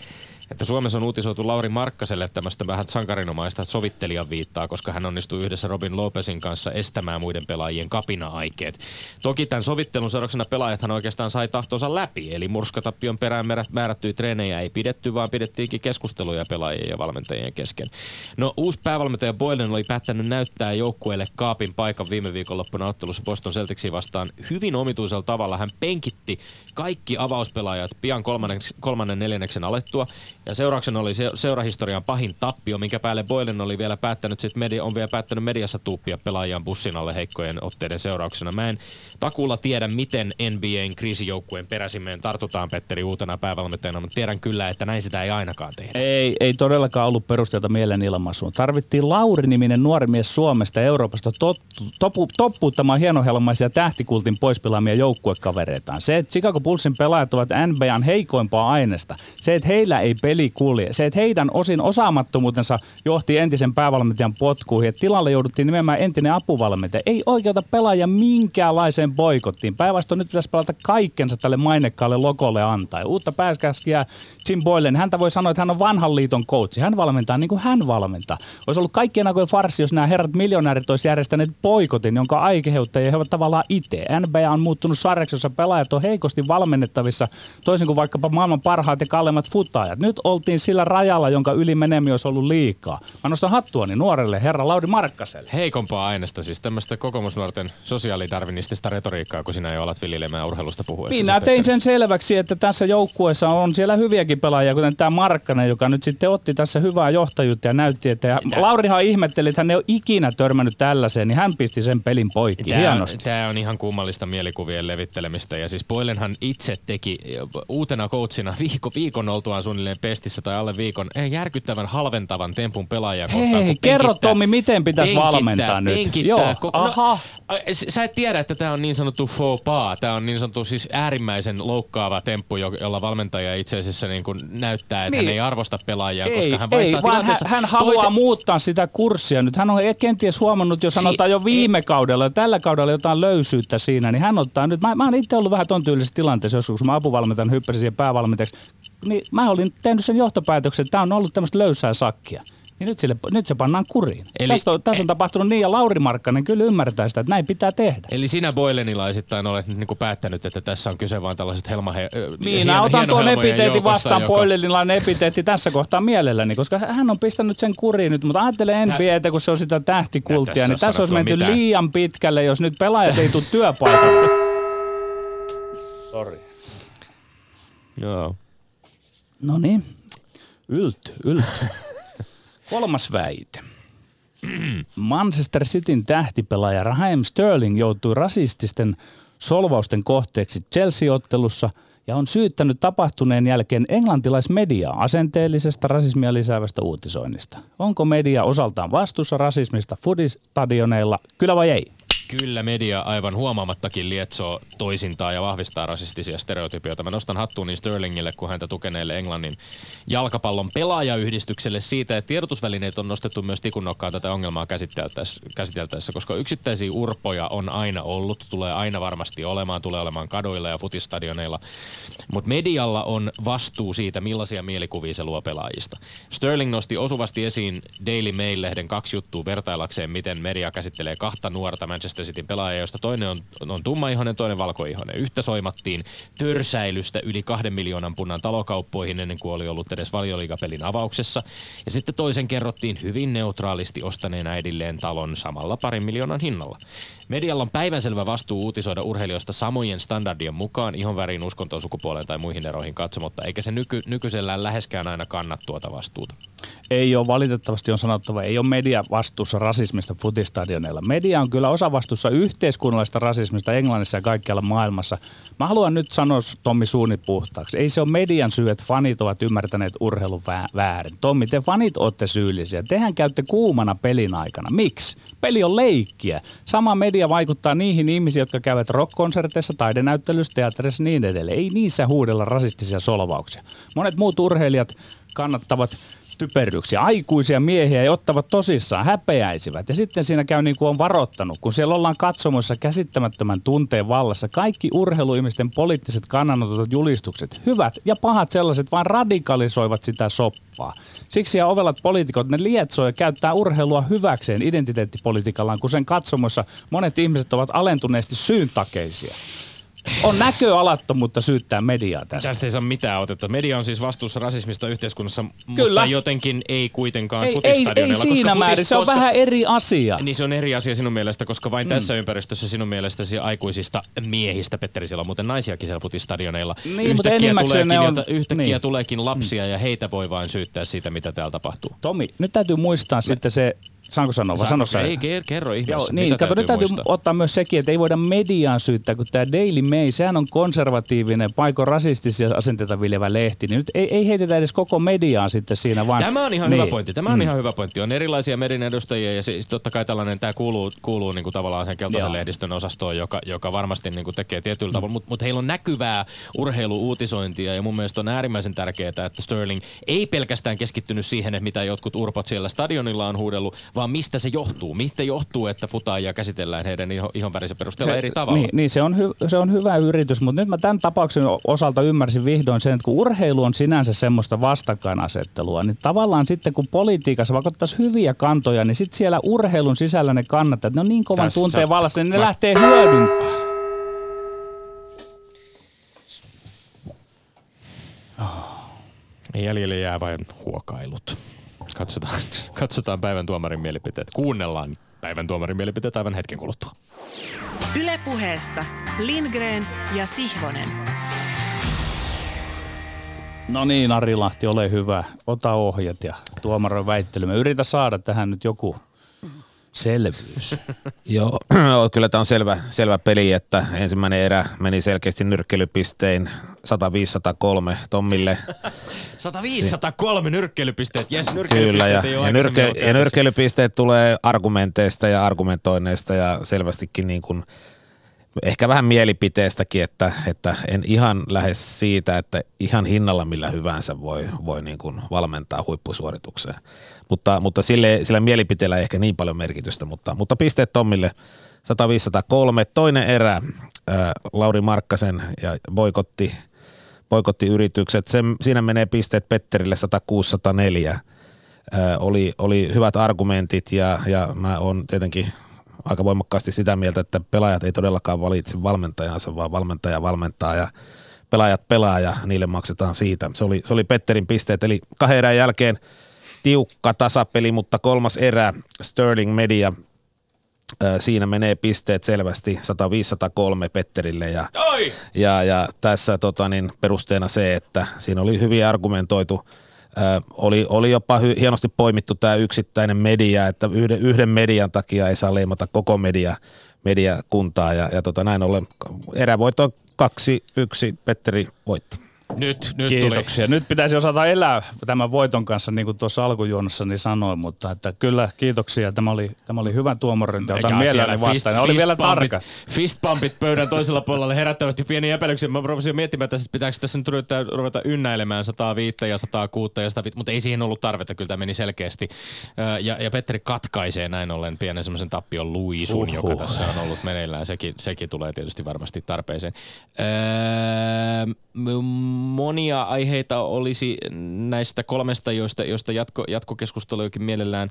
että Suomessa on uutisoitu Lauri Markkaselle tämmöistä vähän sankarinomaista sovittelijan viittaa, koska hän onnistui yhdessä Robin Lopezin kanssa estämään muiden pelaajien kapina-aikeet. Toki tämän sovittelun seurauksena pelaajathan oikeastaan sai tahtonsa läpi, eli murskatappion perään määrä- määrättyjä treenejä ei pidetty, vaan pidettiinkin keskusteluja pelaajien ja valmentajien kesken. No uusi päävalmentaja Boylen oli päättänyt näyttää joukkueelle kaapin paikan viime viikonloppuna ottelussa Boston Celticsia vastaan hyvin omituisella tavalla. Hän penkitti kaikki avauspelaajat pian kolmannen, kolmannen neljänneksen alettua. Ja seurauksena oli se, seurahistorian pahin tappio, minkä päälle Boylen oli vielä päättänyt, sit media, on vielä päättänyt mediassa tuuppia pelaajan bussin alle heikkojen otteiden seurauksena. Mä en takuulla tiedä, miten NBAn kriisijoukkueen peräsimeen tartutaan Petteri uutena päävalmentajana, mutta tiedän kyllä, että näin sitä ei ainakaan tehdä. Ei, ei todellakaan ollut perusteita mielenilmaisuun. Tarvittiin Lauri-niminen nuori mies Suomesta ja Euroopasta tottu, topu, toppuuttamaan hienohelmaisia tähtikultin poispilaamia joukkuekavereitaan. Se, että Chicago Bullsin pelaajat ovat NBAn heikoimpaa aineesta. Se, että heillä ei peli kulje. Se, että heidän osin osaamattomuutensa johti entisen päävalmentajan potkuihin. Että tilalle jouduttiin nimenomaan entinen apuvalmentaja. Ei oikeuta pelaajia minkäänlaiseen boikottiin. Päinvastoin nyt pitäisi pelata kaikkensa tälle mainekkaalle logolle antaa. Uutta pääskäskiä Jim Boylen, häntä voi sanoa, että hän on vanhan liiton coachi. Hän valmentaa niin kuin hän valmentaa. Olisi ollut kaikkien aikojen farsi, jos nämä herrat miljonäärit olisi järjestäneet boikotin, jonka aikeuttajia he ovat tavallaan itse. NBA on muuttunut sarjaksi, jossa pelaajat on heikosti valmennettavissa, toisin kuin vaikkapa maailman parhaat ja kalleimmat futaajat. Nyt oltiin sillä rajalla, jonka yli meneminen olisi ollut liikaa. Mä nostan hattuani nuorelle herra Lauri Markkaselle. Heikompaa aineesta, siis tämmöistä kokoomusnuorten sosiaalidarvinistista retoriikkaa, kun sinä jo alat viljelemään urheilusta puhuessa. Minä tein sen selväksi, että tässä joukkueessa on siellä hyviäkin pelaajia, kuten tämä Markkanen, joka nyt sitten otti tässä hyvää johtajuutta ja näytti, että ja Laurihan ihmetteli, että hän ei ole ikinä törmännyt tällaiseen, niin hän pisti sen pelin poikki. Tämä on, Hienosti. tämä on ihan kummallista mielikuvien levittelemistä. Ja siis Boylenhan itse teki uutena coachina viikko, viikon oltuaan suunnilleen pestissä tai alle viikon eh, järkyttävän halventavan tempun pelaajia kohtaan. Hei, kerro Tommi, miten pitäisi valmentaa nyt? penkittää Joo, koko- aha. No, äh, s- sä et tiedä, että tämä on niin sanottu faux pas. Tämä on niin sanottu siis äärimmäisen loukkaava temppu, jo- jolla valmentaja itse asiassa niin kuin näyttää, että Niin. hän ei arvosta pelaajia, Ei, koska hän ei vaan hän, hän haluaa toisen- muuttaa sitä kurssia nyt. Hän on kenties huomannut jo sanotaan jo viime kaudella ja tällä kaudella jotain löysyyttä siinä, niin hän ottaa nyt, mä, mä oon itse ollut vähän ton tyylisessä tilanteessa joskus, kun mä apuvalmentajan hyppäsin siihen päävalmentajaksi, niin mä olin tehnyt sen johtopäätöksen, että tämä on ollut tämmöistä löysää sakkia. Niin nyt, sille, nyt se pannaan kuriin. Eli- tässä, on, tässä on tapahtunut niin, ja Lauri Markkanen kyllä ymmärtää sitä, että näin pitää tehdä. Eli sinä Boylenilaisittain olet nyt niinku päättänyt, että tässä on kyse vain tällaisesta helmahe... Minä otan tuon epiteetin vastaan, joka... Poilelilainen epiteetti tässä kohtaa mielelläni, koska hän on pistänyt sen kuriin nyt, mutta ajattele NBAtä, kun se on sitä tähtikulttia, tässä niin tässä olisi menty mitään. liian pitkälle, jos nyt pelaajat ei tule työpaikalle. Sorry. Joo. No niin, ylty, ylty. Kolmas väite. Manchester Cityn tähtipelaaja Raheem Sterling joutui rasististen solvausten kohteeksi Chelsea-ottelussa ja on syyttänyt tapahtuneen jälkeen englantilaismediaa asenteellisesta rasismia lisäävästä uutisoinnista. Onko media osaltaan vastuussa rasismista foodistadioneilla, kyllä vai ei? Kyllä media aivan huomaamattakin lietsoo toisintaa ja vahvistaa rasistisia stereotypioita. Mä nostan hattuun niin Sterlingille kuin häntä tukeneelle Englannin jalkapallon pelaajayhdistykselle siitä, että tiedotusvälineet on nostettu myös tikunnokkaan tätä ongelmaa käsiteltäessä, käsiteltäessä, koska yksittäisiä urpoja on aina ollut, tulee aina varmasti olemaan, tulee olemaan kaduilla ja futistadioneilla. Mutta medialla on vastuu siitä, millaisia mielikuvia se luo pelaajista. Sterling nosti osuvasti esiin Daily Mail-lehden kaksi juttua vertailakseen, miten media käsittelee kahta nuorta Manchester Cityn pelaajaa, joista toinen on, on tummaihoinen, toinen valkoihoinen. Yhtä soimattiin törsäilystä yli kahden miljoonan punnan talokauppoihin ennen kuin oli ollut edes valioliigapelin avauksessa. Ja sitten toisen kerrottiin hyvin neutraalisti ostaneen äidilleen talon samalla parin miljoonan hinnalla. Medialla on päivänselvä vastuu uutisoida urheilijoista samojen standardien mukaan ihonväriin, uskontoon, sukupuoleen tai muihin eroihin katsomatta, eikä se nyky, nykyisellään läheskään aina kanna tuota vastuuta. Ei ole valitettavasti on sanottava, ei ole media vastuussa rasismista futistadioneilla. Media on kyllä osa vastuussa yhteiskunnallisesta rasismista Englannissa ja kaikkialla maailmassa. Mä haluan nyt sanoa Tommi suunit puhtaaksi. Ei se ole median syy, että fanit ovat ymmärtäneet urheilun väärin. Tommi, te fanit olette syyllisiä. Tehän käytte kuumana pelin aikana. Miksi? Peli on leikkiä. Sama media vaikuttaa niihin ihmisiin, jotka käyvät rockkonserteissa, taidenäyttelyssä, teatterissa niin edelleen. Ei niissä huudella rasistisia solvauksia. Monet muut urheilijat kannattavat typeryksiä. Aikuisia miehiä ja ottavat tosissaan, häpeäisivät. Ja sitten siinä käy niin kuin on varoittanut, kun siellä ollaan katsomoissa käsittämättömän tunteen vallassa. Kaikki urheiluihmisten poliittiset kannanotot julistukset, hyvät ja pahat sellaiset, vaan radikalisoivat sitä soppaa. Siksi ja ovelat poliitikot, ne lietsoo ja käyttää urheilua hyväkseen identiteettipolitiikallaan, kun sen katsomoissa monet ihmiset ovat alentuneesti syyntakeisia. On näköalattomuutta syyttää mediaa tästä. Tästä ei saa mitään otetta. Media on siis vastuussa rasismista yhteiskunnassa, Kyllä. mutta jotenkin ei kuitenkaan ei, ei, ei siinä määrin, se on koska, vähän eri asia. Niin se on eri asia sinun mielestä, koska vain mm. tässä ympäristössä sinun mielestäsi aikuisista miehistä, Petteri, siellä on muuten naisiakin siellä futistadioneilla. Niin, yhtäkkiä mutta tuleekin, on, yhtäkkiä niin. tuleekin lapsia mm. ja heitä voi vain syyttää siitä, mitä täällä tapahtuu. Tomi, nyt täytyy muistaa Me... sitten se Saanko sanoa vai sano Ei, kerro ihmeessä. Joo, niin, kato, nyt täytyy muistaa? ottaa myös sekin, että ei voida mediaan syyttää, kun tämä Daily Mail, sehän on konservatiivinen, paiko rasistisia asenteita viljevä lehti, niin nyt ei, ei heitetä edes koko mediaan sitten siinä, vaan... Tämä on ihan niin. hyvä pointti, tämä on mm. ihan hyvä pointti. On erilaisia medin edustajia ja siis totta kai tällainen, tämä kuuluu, kuuluu niin kuin tavallaan sen keltaisen Joo. lehdistön osastoon, joka, joka varmasti niin kuin tekee tietyllä mm. tavalla, mutta mut heillä on näkyvää urheiluuutisointia ja mun mielestä on äärimmäisen tärkeää, että Sterling ei pelkästään keskittynyt siihen, että mitä jotkut urpot siellä stadionilla on huudellut, vaan mistä se johtuu? Mistä johtuu, että futaajia käsitellään heidän ihon värisen perusteella se, eri tavalla? Niin, niin se, on hy, se on hyvä yritys, mutta nyt mä tämän tapauksen osalta ymmärsin vihdoin sen, että kun urheilu on sinänsä semmoista vastakkainasettelua, niin tavallaan sitten kun politiikassa vaikka ottaisiin hyviä kantoja, niin sitten siellä urheilun sisällä ne kannattaa, että ne on niin kovan Tässä tunteen vallassa, niin ne mä... lähtee hyödyntämään. Jäljelle jää vain huokailut. Katsotaan, katsotaan päivän tuomarin mielipiteet. Kuunnellaan päivän tuomarin mielipiteet aivan hetken kuluttua. Ylepuheessa Lindgren ja Sihvonen. No niin, Ari Lahti, ole hyvä. Ota ohjat ja tuomarin väittely. Me yritä saada tähän nyt joku selvyys. Joo, kyllä tämä on selvä, selvä peli, että ensimmäinen erä meni selkeästi nyrkkelypistein 100-503 Tommille. 100-503 nyrkkelypisteet, jes Kyllä, ja, ja, nyrke, ja nyrkkelypisteet tulee argumenteista ja argumentoinneista ja selvästikin niin kuin – ehkä vähän mielipiteestäkin, että, että en ihan lähes siitä, että ihan hinnalla millä hyvänsä voi, voi niin kuin valmentaa huippusuoritukseen. Mutta, mutta sille, sillä mielipiteellä ei ehkä niin paljon merkitystä, mutta, mutta pisteet Tommille 100-503. Toinen erä, ää, Lauri Markkasen ja boikotti, boikotti yritykset. Sen, siinä menee pisteet Petterille 106-104. oli, oli hyvät argumentit ja, ja mä oon tietenkin aika voimakkaasti sitä mieltä, että pelaajat ei todellakaan valitse valmentajansa, vaan valmentaja valmentaa ja pelaajat pelaa ja niille maksetaan siitä. Se oli, se oli Petterin pisteet, eli kahden erän jälkeen tiukka tasapeli, mutta kolmas erä Sterling Media siinä menee pisteet selvästi 105-103 Petterille ja, ja, ja tässä tota, niin, perusteena se, että siinä oli hyvin argumentoitu oli, oli jopa hy, hienosti poimittu tämä yksittäinen media, että yhden, yhden median takia ei saa leimata koko media, mediakuntaa ja, ja tota, näin ollen erävoitto 2-1 Petteri voitti. Nyt, nyt Kiitoksia. tuli. Nyt pitäisi osata elää tämän voiton kanssa, niin kuin tuossa alkujuonnossani sanoin, mutta että kyllä kiitoksia. Tämä oli, tämä oli hyvä tuomarinti. Otan mielelläni vastaan. Ne oli vielä tarka. Fistpumpit pöydän toisella puolella herättävät jo pieniä epäilyksiä. Mä rupesin miettimään, että pitääkö tässä nyt ruveta, ruveta ynnäilemään 105 ja 106 ja 105, mutta ei siihen ollut tarvetta, kyllä tämä meni selkeästi. Ja, ja Petteri katkaisee näin ollen pienen semmoisen tappion luisun, Uhuh. joka tässä on ollut meneillään. Sekin, sekin tulee tietysti varmasti tarpeeseen. Öö, monia aiheita olisi näistä kolmesta, joista, joista jatko, jatkokeskustelujakin mielellään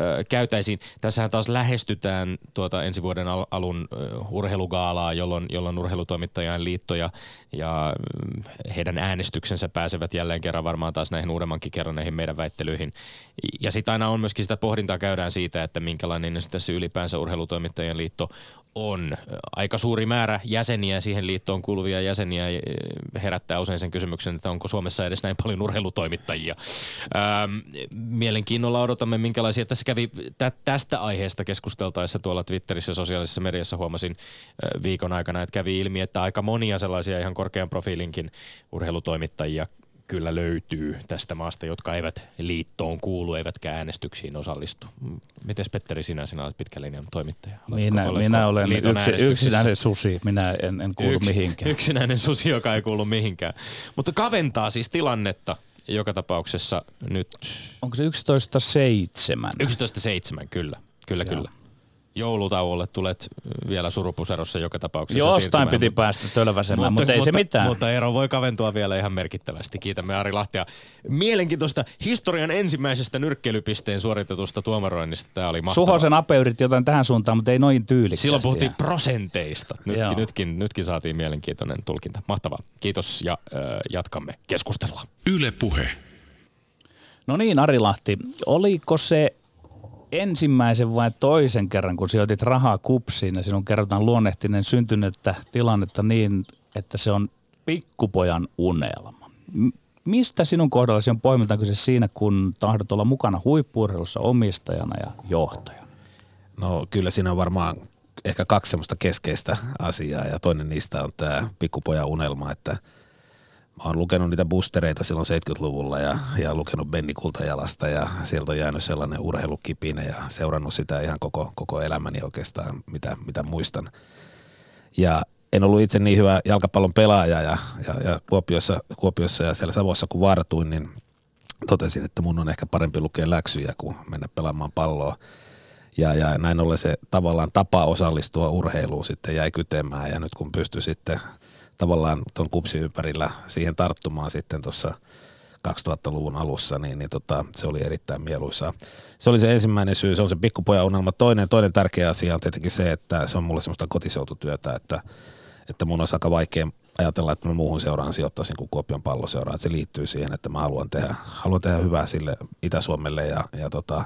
ö, käytäisiin. Tässähän taas lähestytään tuota ensi vuoden al- alun ö, urheilugaalaa, jolloin, jolloin urheilutoimittajan liitto ja, ja mm, heidän äänestyksensä pääsevät jälleen kerran varmaan taas näihin uudemmankin kerran näihin meidän väittelyihin. Ja sitten aina on myöskin sitä pohdintaa käydään siitä, että minkälainen tässä ylipäänsä urheilutoimittajien liitto on. Aika suuri määrä jäseniä, siihen liittoon kuuluvia jäseniä eh, herättää usein sen kysymyksen, että onko Suomessa edes näin paljon urheilutoimittajia. Ähm, mielenkiinnolla odotamme, minkälaisia tässä kävi tä- tästä aiheesta keskusteltaessa tuolla Twitterissä sosiaalisessa mediassa huomasin äh, viikon aikana, että kävi ilmi, että aika monia sellaisia ihan korkean profiilinkin urheilutoimittajia kyllä löytyy tästä maasta, jotka eivät liittoon kuulu, eivätkä äänestyksiin osallistu. Miten Petteri sinä, sinä olet pitkän linjan toimittaja? Oletko- Minä, oletko minä olen yksi, yksinäinen susi. Minä en, en kuulu Yks- mihinkään. Yksinäinen susi, joka ei kuulu mihinkään. Mutta kaventaa siis tilannetta joka tapauksessa nyt Onko se 11.7? 11.7, kyllä. Kyllä, kyllä. Joulutauolle tulet vielä surupuserossa joka tapauksessa Jostain siirtymään, piti mutta- päästä tölväsemään, mutta, mutta ei se mitään. Mutta ero voi kaventua vielä ihan merkittävästi. Kiitämme Ari Lahtea. Mielenkiintoista historian ensimmäisestä nyrkkeilypisteen suoritetusta tuomaroinnista. Tämä oli mahtavaa. Suhosen Ape yritti jotain tähän suuntaan, mutta ei noin tyylikkäästi. Silloin puhuttiin jää. prosenteista. Nytkin, nytkin, nytkin saatiin mielenkiintoinen tulkinta. Mahtavaa. Kiitos ja äh, jatkamme keskustelua. Yle Puhe. No niin, Ari Lahti, oliko se ensimmäisen vai toisen kerran, kun sijoitit rahaa kupsiin ja sinun kerrotaan luonnehtinen syntynyttä tilannetta niin, että se on pikkupojan unelma. Mistä sinun kohdallasi on pohjimmiltaan kyse siinä, kun tahdot olla mukana huippuurheilussa omistajana ja johtajana? No kyllä siinä on varmaan ehkä kaksi semmoista keskeistä asiaa ja toinen niistä on tämä pikkupojan unelma, että mä oon lukenut niitä boostereita silloin 70-luvulla ja, ja lukenut Benni Kultajalasta ja sieltä on jäänyt sellainen urheilukipinä ja seurannut sitä ihan koko, koko elämäni oikeastaan, mitä, mitä muistan. Ja en ollut itse niin hyvä jalkapallon pelaaja ja, ja, ja Kuopiossa, Kuopiossa ja siellä Savossa kun vartuin, niin totesin, että mun on ehkä parempi lukea läksyjä kuin mennä pelaamaan palloa. Ja, ja näin ollen se tavallaan tapa osallistua urheiluun sitten jäi kytemään ja nyt kun pystyi sitten tavallaan tuon kupsin ympärillä siihen tarttumaan sitten tuossa 2000-luvun alussa, niin, niin tota, se oli erittäin mieluisaa. Se oli se ensimmäinen syy, se on se pikkupojan unelma. Toinen, toinen tärkeä asia on tietenkin se, että se on mulle semmoista kotiseututyötä, että, että mun on aika vaikea ajatella, että mä muuhun seuraan sijoittaisin kuin Kuopion palloseuraan. Se liittyy siihen, että mä haluan tehdä, haluan tehdä hyvää sille Itä-Suomelle ja, ja tota,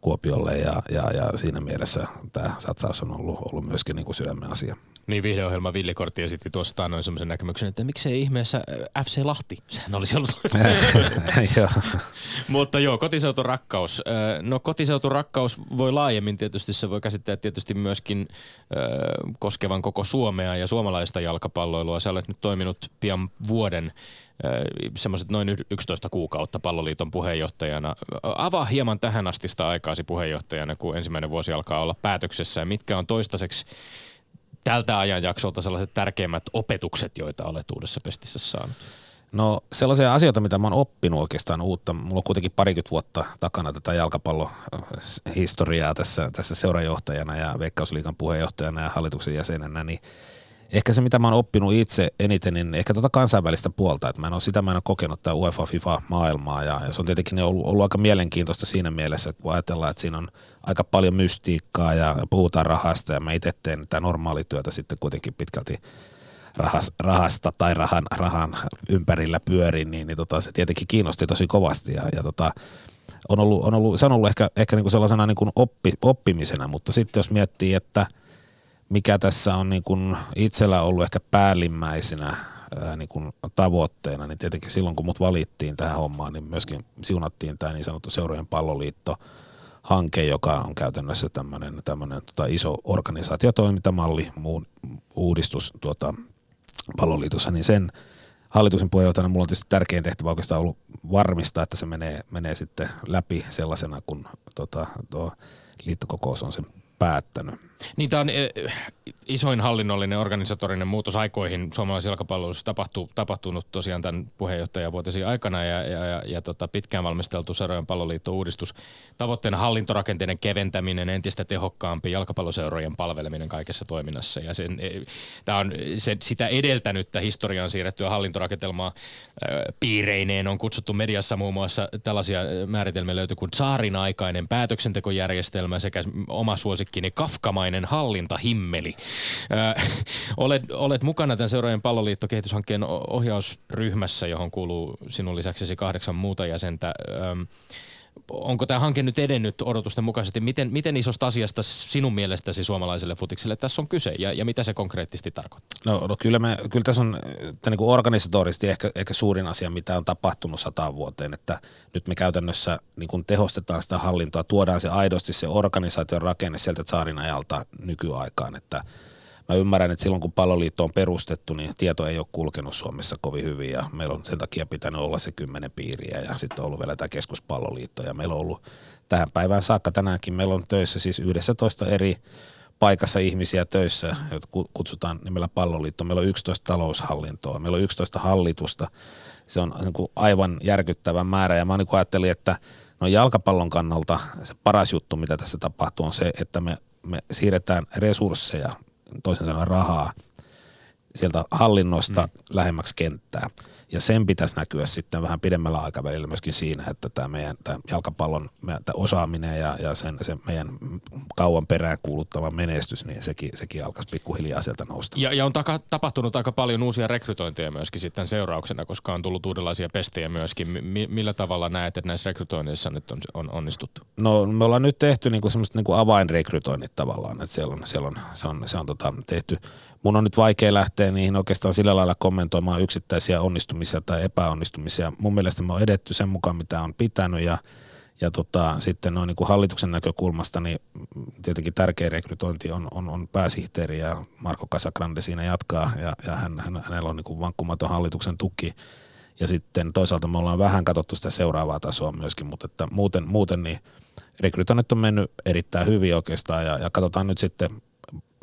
Kuopiolle ja, ja, ja siinä mielessä tämä satsaus on ollut, ollut myöskin niin kuin sydämen asia. Niin viihdeohjelma Villikortti esitti tuossa taannoin semmoisen näkemyksen, että miksei ihmeessä äh, FC Lahti? Sehän olisi ollut. Mutta joo, kotiseuturakkaus. Ö, No kotiseuturakkaus voi laajemmin tietysti, se voi käsittää tietysti myöskin ö, koskevan koko Suomea ja suomalaista jalkapalloilua. Sä olet nyt toiminut pian vuoden semmoiset noin y- 11 kuukautta palloliiton puheenjohtajana. Avaa hieman tähän astista aikaasi puheenjohtajana, kun ensimmäinen vuosi alkaa olla päätöksessä. Mitkä on toistaiseksi tältä ajanjaksolta sellaiset tärkeimmät opetukset, joita olet uudessa pestissä saanut? No sellaisia asioita, mitä mä oon oppinut oikeastaan uutta. Mulla on kuitenkin parikymmentä vuotta takana tätä jalkapallohistoriaa tässä, tässä seurajohtajana ja Veikkausliikan puheenjohtajana ja hallituksen jäsenenä, niin ehkä se, mitä mä oon oppinut itse eniten, niin ehkä tuota kansainvälistä puolta, että mä en ole sitä, mä en ole kokenut tämä UEFA FIFA-maailmaa ja, ja se on tietenkin ollut, ollut aika mielenkiintoista siinä mielessä, kun ajatellaan, että siinä on aika paljon mystiikkaa ja puhutaan rahasta ja mä itse teen tätä normaalityötä sitten kuitenkin pitkälti rahas, rahasta tai rahan, rahan ympärillä pyörin, niin, niin tota, se tietenkin kiinnosti tosi kovasti ja, ja tota, on ollut, on ollut, se on ollut ehkä, ehkä niin kuin sellaisena niin kuin oppi, oppimisena, mutta sitten jos miettii, että mikä tässä on niin kuin itsellä ollut ehkä päällimmäisenä ää, niin kuin tavoitteena, niin tietenkin silloin kun mut valittiin tähän hommaan, niin myöskin siunattiin tämä niin sanottu Seurojen palloliitto hanke, joka on käytännössä tämmöinen, tämmöinen tota iso organisaatiotoimintamalli, muun uudistus tuota, palloliitossa, niin sen hallituksen puheenjohtajana mulla on tietysti tärkein tehtävä oikeastaan ollut varmistaa, että se menee, menee sitten läpi sellaisena, kun tota, tuo liittokokous on sen päättänyt. Niin tämä on eh, isoin hallinnollinen organisatorinen muutos aikoihin suomalaisessa jalkapallossa tapahtu, tapahtunut tosiaan tämän puheenjohtajavuotisen aikana ja, ja, ja, ja tota, pitkään valmisteltu Sarojen palloliiton uudistus. Tavoitteena hallintorakenteiden keventäminen, entistä tehokkaampi jalkapalloseurojen palveleminen kaikessa toiminnassa. Ja sen, eh, tämä on se, sitä edeltänyttä historiaan siirrettyä hallintorakentelmaa äh, piireineen on kutsuttu mediassa muun muassa tällaisia määritelmiä löytyy kuin saarin aikainen päätöksentekojärjestelmä sekä oma suosikkini kafkamainen hallintahimmeli. Ö, olet, olet mukana tämän Seurojen palloliittokehityshankkeen ohjausryhmässä, johon kuuluu sinun lisäksesi kahdeksan muuta jäsentä. Ö, onko tämä hanke nyt edennyt odotusten mukaisesti? Miten, miten isosta asiasta sinun mielestäsi suomalaiselle futikselle tässä on kyse ja, ja mitä se konkreettisesti tarkoittaa? No, no kyllä, me, kyllä tässä on niin kuin organisatorisesti ehkä, ehkä suurin asia, mitä on tapahtunut sataan vuoteen, että nyt me käytännössä niin kuin tehostetaan sitä hallintoa, tuodaan se aidosti se organisaation rakenne sieltä saarin ajalta nykyaikaan, että – mä ymmärrän, että silloin kun palloliitto on perustettu, niin tieto ei ole kulkenut Suomessa kovin hyvin ja meillä on sen takia pitänyt olla se kymmenen piiriä ja sitten on ollut vielä tämä keskuspalloliitto ja meillä on ollut tähän päivään saakka tänäänkin meillä on töissä siis 11 eri paikassa ihmisiä töissä, joita kutsutaan nimellä palloliitto. Meillä on 11 taloushallintoa, meillä on 11 hallitusta. Se on niin aivan järkyttävä määrä ja mä niin ajattelin, että no jalkapallon kannalta se paras juttu, mitä tässä tapahtuu, on se, että me, me siirretään resursseja toisen sanoen rahaa sieltä hallinnosta mm. lähemmäksi kenttää. Ja sen pitäisi näkyä sitten vähän pidemmällä aikavälillä myöskin siinä, että tämä meidän tämä jalkapallon tämä osaaminen ja, ja sen, sen meidän kauan perään kuuluttava menestys, niin sekin, sekin alkaisi pikkuhiljaa sieltä nousta. Ja, ja on taka, tapahtunut aika paljon uusia rekrytointeja myöskin sitten seurauksena, koska on tullut uudenlaisia pestejä myöskin. M- millä tavalla näet, että näissä rekrytoinneissa nyt on, on onnistuttu? No me ollaan nyt tehty niinku semmoiset niinku avainrekrytoinnit tavallaan, että siellä on, siellä on, se on, se on tota, tehty mun on nyt vaikea lähteä niihin oikeastaan sillä lailla kommentoimaan yksittäisiä onnistumisia tai epäonnistumisia. Mun mielestä me on edetty sen mukaan, mitä on pitänyt ja, ja tota, sitten noin niin kuin hallituksen näkökulmasta, niin tietenkin tärkeä rekrytointi on, on, on pääsihteeri ja Marko Casagrande siinä jatkaa ja, ja hän, hän, hänellä on niin kuin vankkumaton hallituksen tuki. Ja sitten toisaalta me ollaan vähän katsottu sitä seuraavaa tasoa myöskin, mutta että muuten, muuten niin rekrytoinnit on mennyt erittäin hyvin oikeastaan ja, ja katsotaan nyt sitten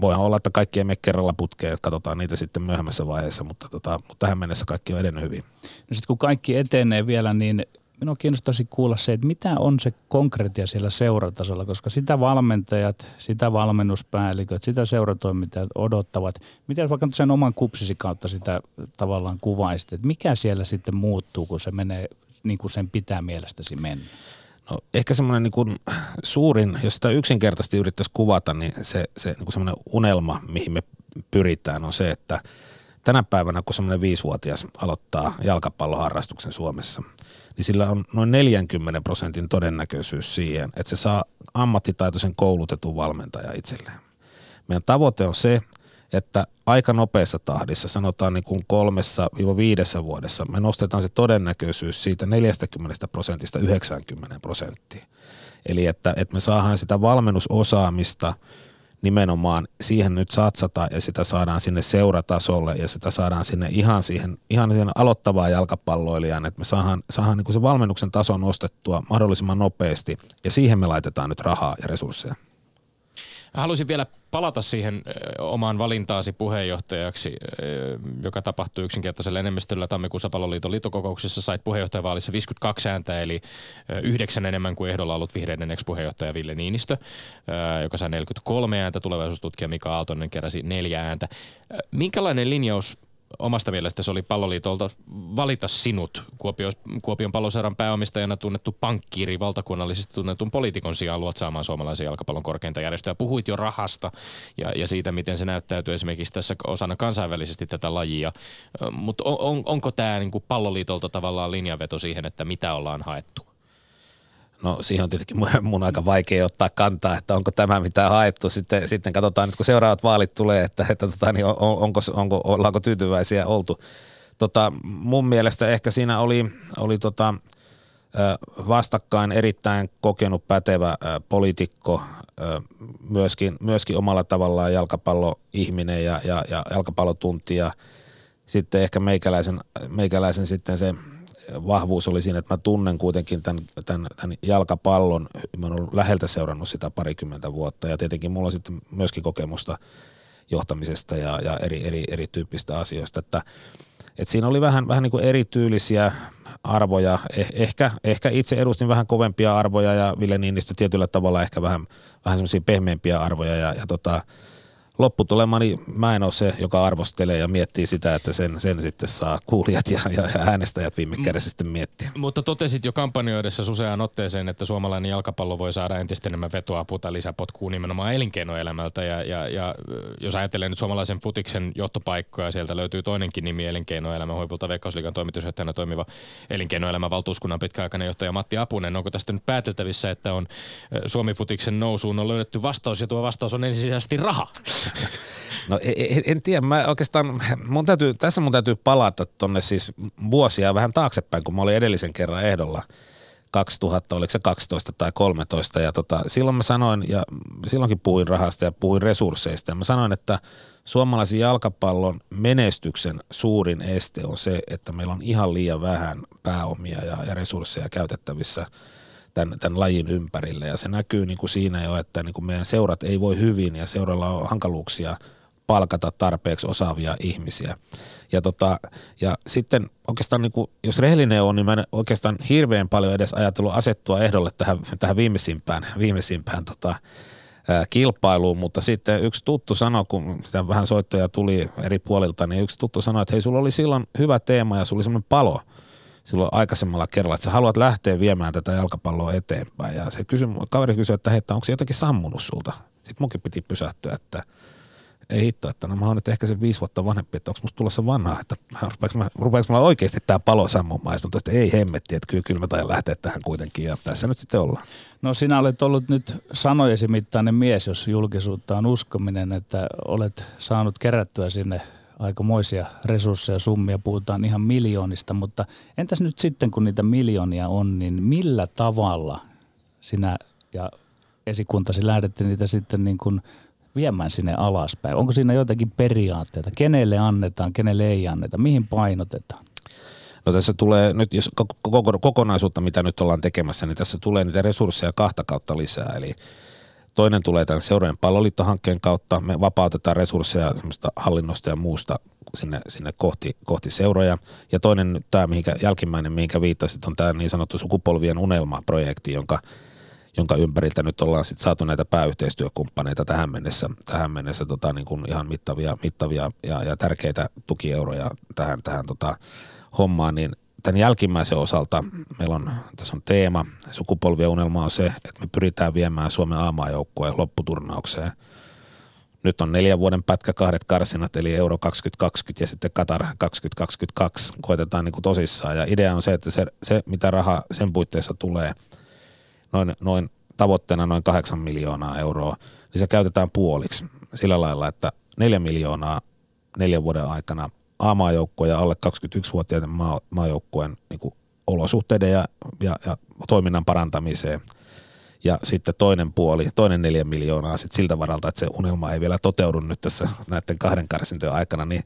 voihan olla, että kaikki ei mene kerralla putkeen, katsotaan niitä sitten myöhemmässä vaiheessa, mutta, tota, mutta tähän mennessä kaikki on edennyt hyvin. No sitten kun kaikki etenee vielä, niin minua kiinnostaisi kuulla se, että mitä on se konkreettia siellä seuratasolla, koska sitä valmentajat, sitä valmennuspäälliköt, sitä seuratoimittajat odottavat. Miten vaikka sen oman kupsisi kautta sitä tavallaan kuvaisit, että mikä siellä sitten muuttuu, kun se menee niin kuin sen pitää mielestäsi mennä? No, ehkä semmoinen niin suurin, jos sitä yksinkertaisesti yrittäisi kuvata, niin se, se niin semmoinen unelma, mihin me pyritään, on se, että tänä päivänä, kun semmoinen viisivuotias aloittaa jalkapalloharrastuksen Suomessa, niin sillä on noin 40 prosentin todennäköisyys siihen, että se saa ammattitaitoisen koulutetun valmentaja itselleen. Meidän tavoite on se, että aika nopeassa tahdissa, sanotaan niin kuin kolmessa viidessä vuodessa, me nostetaan se todennäköisyys siitä 40 prosentista 90 prosenttiin. Eli että, että me saadaan sitä valmennusosaamista nimenomaan siihen nyt satsata ja sitä saadaan sinne seuratasolle ja sitä saadaan sinne ihan siihen, ihan siihen aloittavaan jalkapalloilijaan, että me saadaan, saadaan niin kuin se valmennuksen taso nostettua mahdollisimman nopeasti ja siihen me laitetaan nyt rahaa ja resursseja. Haluaisin vielä palata siihen omaan valintaasi puheenjohtajaksi, joka tapahtui yksinkertaisella enemmistöllä tammikuussa palloliiton liittokokouksessa. Sait puheenjohtajavaalissa 52 ääntä, eli yhdeksän enemmän kuin ehdolla ollut vihreiden ex-puheenjohtaja Ville Niinistö, joka sai 43 ääntä. Tulevaisuustutkija Mika Aaltonen keräsi neljä ääntä. Minkälainen linjaus omasta mielestäsi oli palloliitolta valita sinut Kuopio, Kuopion palloseuran pääomistajana tunnettu pankkiiri valtakunnallisesti tunnetun poliitikon sijaan luotsaamaan suomalaisen jalkapallon korkeinta järjestöä. Puhuit jo rahasta ja, ja siitä, miten se näyttäytyy esimerkiksi tässä osana kansainvälisesti tätä lajia. Mutta on, on, onko tämä niin palloliitolta tavallaan linjaveto siihen, että mitä ollaan haettu? No siihen on tietenkin mun, aika vaikea ottaa kantaa, että onko tämä mitä haettu. Sitten, sitten katsotaan nyt kun seuraavat vaalit tulee, että, että tota, niin on, onko, onko, ollaanko tyytyväisiä oltu. Tota, mun mielestä ehkä siinä oli, oli tota, vastakkain erittäin kokenut pätevä poliitikko, myöskin, myöskin omalla tavallaan jalkapalloihminen ja, ja, ja jalkapallotuntija – sitten ehkä meikäläisen, meikäläisen sitten se vahvuus oli siinä, että mä tunnen kuitenkin tämän, tämän, tämän jalkapallon. Mä ollut läheltä seurannut sitä parikymmentä vuotta ja tietenkin mulla on sitten myöskin kokemusta johtamisesta ja, ja eri, eri, erityyppistä asioista. Että, että siinä oli vähän, vähän niin kuin erityylisiä arvoja. Eh, ehkä, ehkä itse edustin vähän kovempia arvoja ja Ville Niinistö tietyllä tavalla ehkä vähän, vähän semmoisia pehmeämpiä arvoja ja, ja tota, lopputulema, niin mä en ole se, joka arvostelee ja miettii sitä, että sen, sen sitten saa kuulijat ja, ja, ja äänestäjät viime kädessä sitten miettiä. Mutta totesit jo kampanjoidessa useaan otteeseen, että suomalainen jalkapallo voi saada entistä enemmän vetoa puta lisäpotkua nimenomaan elinkeinoelämältä. Ja, ja, ja jos ajattelee nyt suomalaisen futiksen johtopaikkoja, sieltä löytyy toinenkin nimi elinkeinoelämän huipulta Veikkausliigan toimitusjohtajana toimiva elinkeinoelämän valtuuskunnan pitkäaikainen johtaja Matti Apunen. Onko tästä nyt pääteltävissä, että on Suomi futiksen nousuun on löydetty vastaus ja tuo vastaus on ensisijaisesti raha? No en, e, en tiedä, mä oikeastaan, mun täytyy, tässä mun täytyy palata tonne siis vuosia vähän taaksepäin, kun mä olin edellisen kerran ehdolla 2000, oliko se 12 tai 13 ja tota, silloin mä sanoin ja silloinkin puhuin rahasta ja puhuin resursseista ja mä sanoin, että suomalaisen jalkapallon menestyksen suurin este on se, että meillä on ihan liian vähän pääomia ja, ja resursseja käytettävissä – tämän, tämän lajin ympärille. Ja se näkyy niin kuin siinä jo, että niin kuin meidän seurat ei voi hyvin ja seuralla on hankaluuksia palkata tarpeeksi osaavia ihmisiä. Ja, tota, ja sitten oikeastaan, niin kuin, jos rehellinen on, niin mä en oikeastaan hirveän paljon edes ajatellut asettua ehdolle tähän, tähän viimeisimpään, viimeisimpään tota, ää, kilpailuun, mutta sitten yksi tuttu sanoi, kun sitä vähän soittoja tuli eri puolilta, niin yksi tuttu sanoi, että hei, sulla oli silloin hyvä teema ja sulla oli semmoinen palo – silloin aikaisemmalla kerralla, että sä haluat lähteä viemään tätä jalkapalloa eteenpäin. Ja se kysy, kaveri kysyi, että hei, onko se jotenkin sammunut sulta? Sitten munkin piti pysähtyä, että ei hitto, että no mä oon nyt ehkä sen viisi vuotta vanhempi, että onko musta tulossa vanha, että rupeeko, mulla oikeasti tämä palo sammumaan. Mutta että ei hemmetti, että kyllä, kyllä mä tain lähteä tähän kuitenkin ja tässä nyt sitten ollaan. No sinä olet ollut nyt sanojesi mittainen mies, jos julkisuutta on uskominen, että olet saanut kerättyä sinne aikamoisia resursseja, summia, puhutaan ihan miljoonista, mutta entäs nyt sitten, kun niitä miljoonia on, niin millä tavalla sinä ja esikuntasi lähdette niitä sitten niin kuin viemään sinne alaspäin? Onko siinä joitakin periaatteita? Kenelle annetaan, kenelle ei anneta? Mihin painotetaan? No tässä tulee nyt, jos kokonaisuutta, mitä nyt ollaan tekemässä, niin tässä tulee niitä resursseja kahta kautta lisää. Eli Toinen tulee tämän seurojen palloliittohankkeen kautta. Me vapautetaan resursseja hallinnosta ja muusta sinne, sinne kohti, kohti seuroja. Ja toinen tämä, mihinkä, jälkimmäinen, mihinkä viittasit, on tämä niin sanottu sukupolvien unelma-projekti, jonka, jonka ympäriltä nyt ollaan sit saatu näitä pääyhteistyökumppaneita tähän mennessä, tähän mennessä tota, niin kuin ihan mittavia, mittavia ja, ja tärkeitä tukieuroja tähän, tähän tota, hommaan, niin tämän jälkimmäisen osalta meillä on, tässä on teema, sukupolvien unelma on se, että me pyritään viemään Suomen aamaajoukkueen lopputurnaukseen. Nyt on neljän vuoden pätkä kahdet karsinat, eli Euro 2020 ja sitten Qatar 2022. Koitetaan niin kuin tosissaan ja idea on se, että se, se mitä raha sen puitteissa tulee, noin, noin tavoitteena noin 8 miljoonaa euroa, niin se käytetään puoliksi sillä lailla, että neljä miljoonaa neljän vuoden aikana A-maajoukkueen ja alle 21-vuotiaiden maa, maajoukkueen niin olosuhteiden ja, ja, ja toiminnan parantamiseen. Ja sitten toinen puoli, toinen neljä miljoonaa sit siltä varalta, että se unelma ei vielä toteudu nyt tässä näiden kahden karsintojen aikana, niin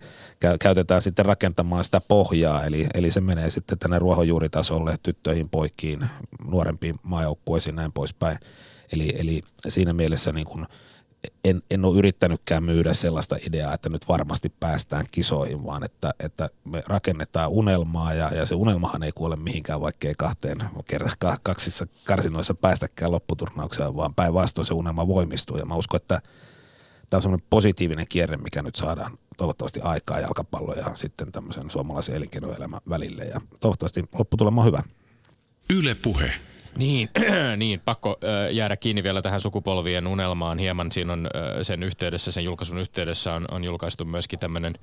käytetään sitten rakentamaan sitä pohjaa. Eli, eli se menee sitten tänne ruohonjuuritasolle, tyttöihin, poikiin, nuorempiin maajoukkueisiin näin poispäin. Eli, eli siinä mielessä niin kuin – en, en ole yrittänytkään myydä sellaista ideaa, että nyt varmasti päästään kisoihin, vaan että, että me rakennetaan unelmaa ja, ja se unelmahan ei kuole mihinkään, vaikkei kahteen kaksissa karsinoissa päästäkään lopputurnaukseen, vaan päinvastoin se unelma voimistuu. Ja mä uskon, että tämä on semmoinen positiivinen kierre, mikä nyt saadaan toivottavasti aikaa jalkapallo ja sitten tämmöisen suomalaisen elinkeinoelämän välille. Ja toivottavasti lopputulema on hyvä. Yle Puhe. Niin, niin pakko jäädä kiinni vielä tähän sukupolvien unelmaan hieman. Siinä on sen yhteydessä, sen julkaisun yhteydessä on, on julkaistu myöskin tämmöinen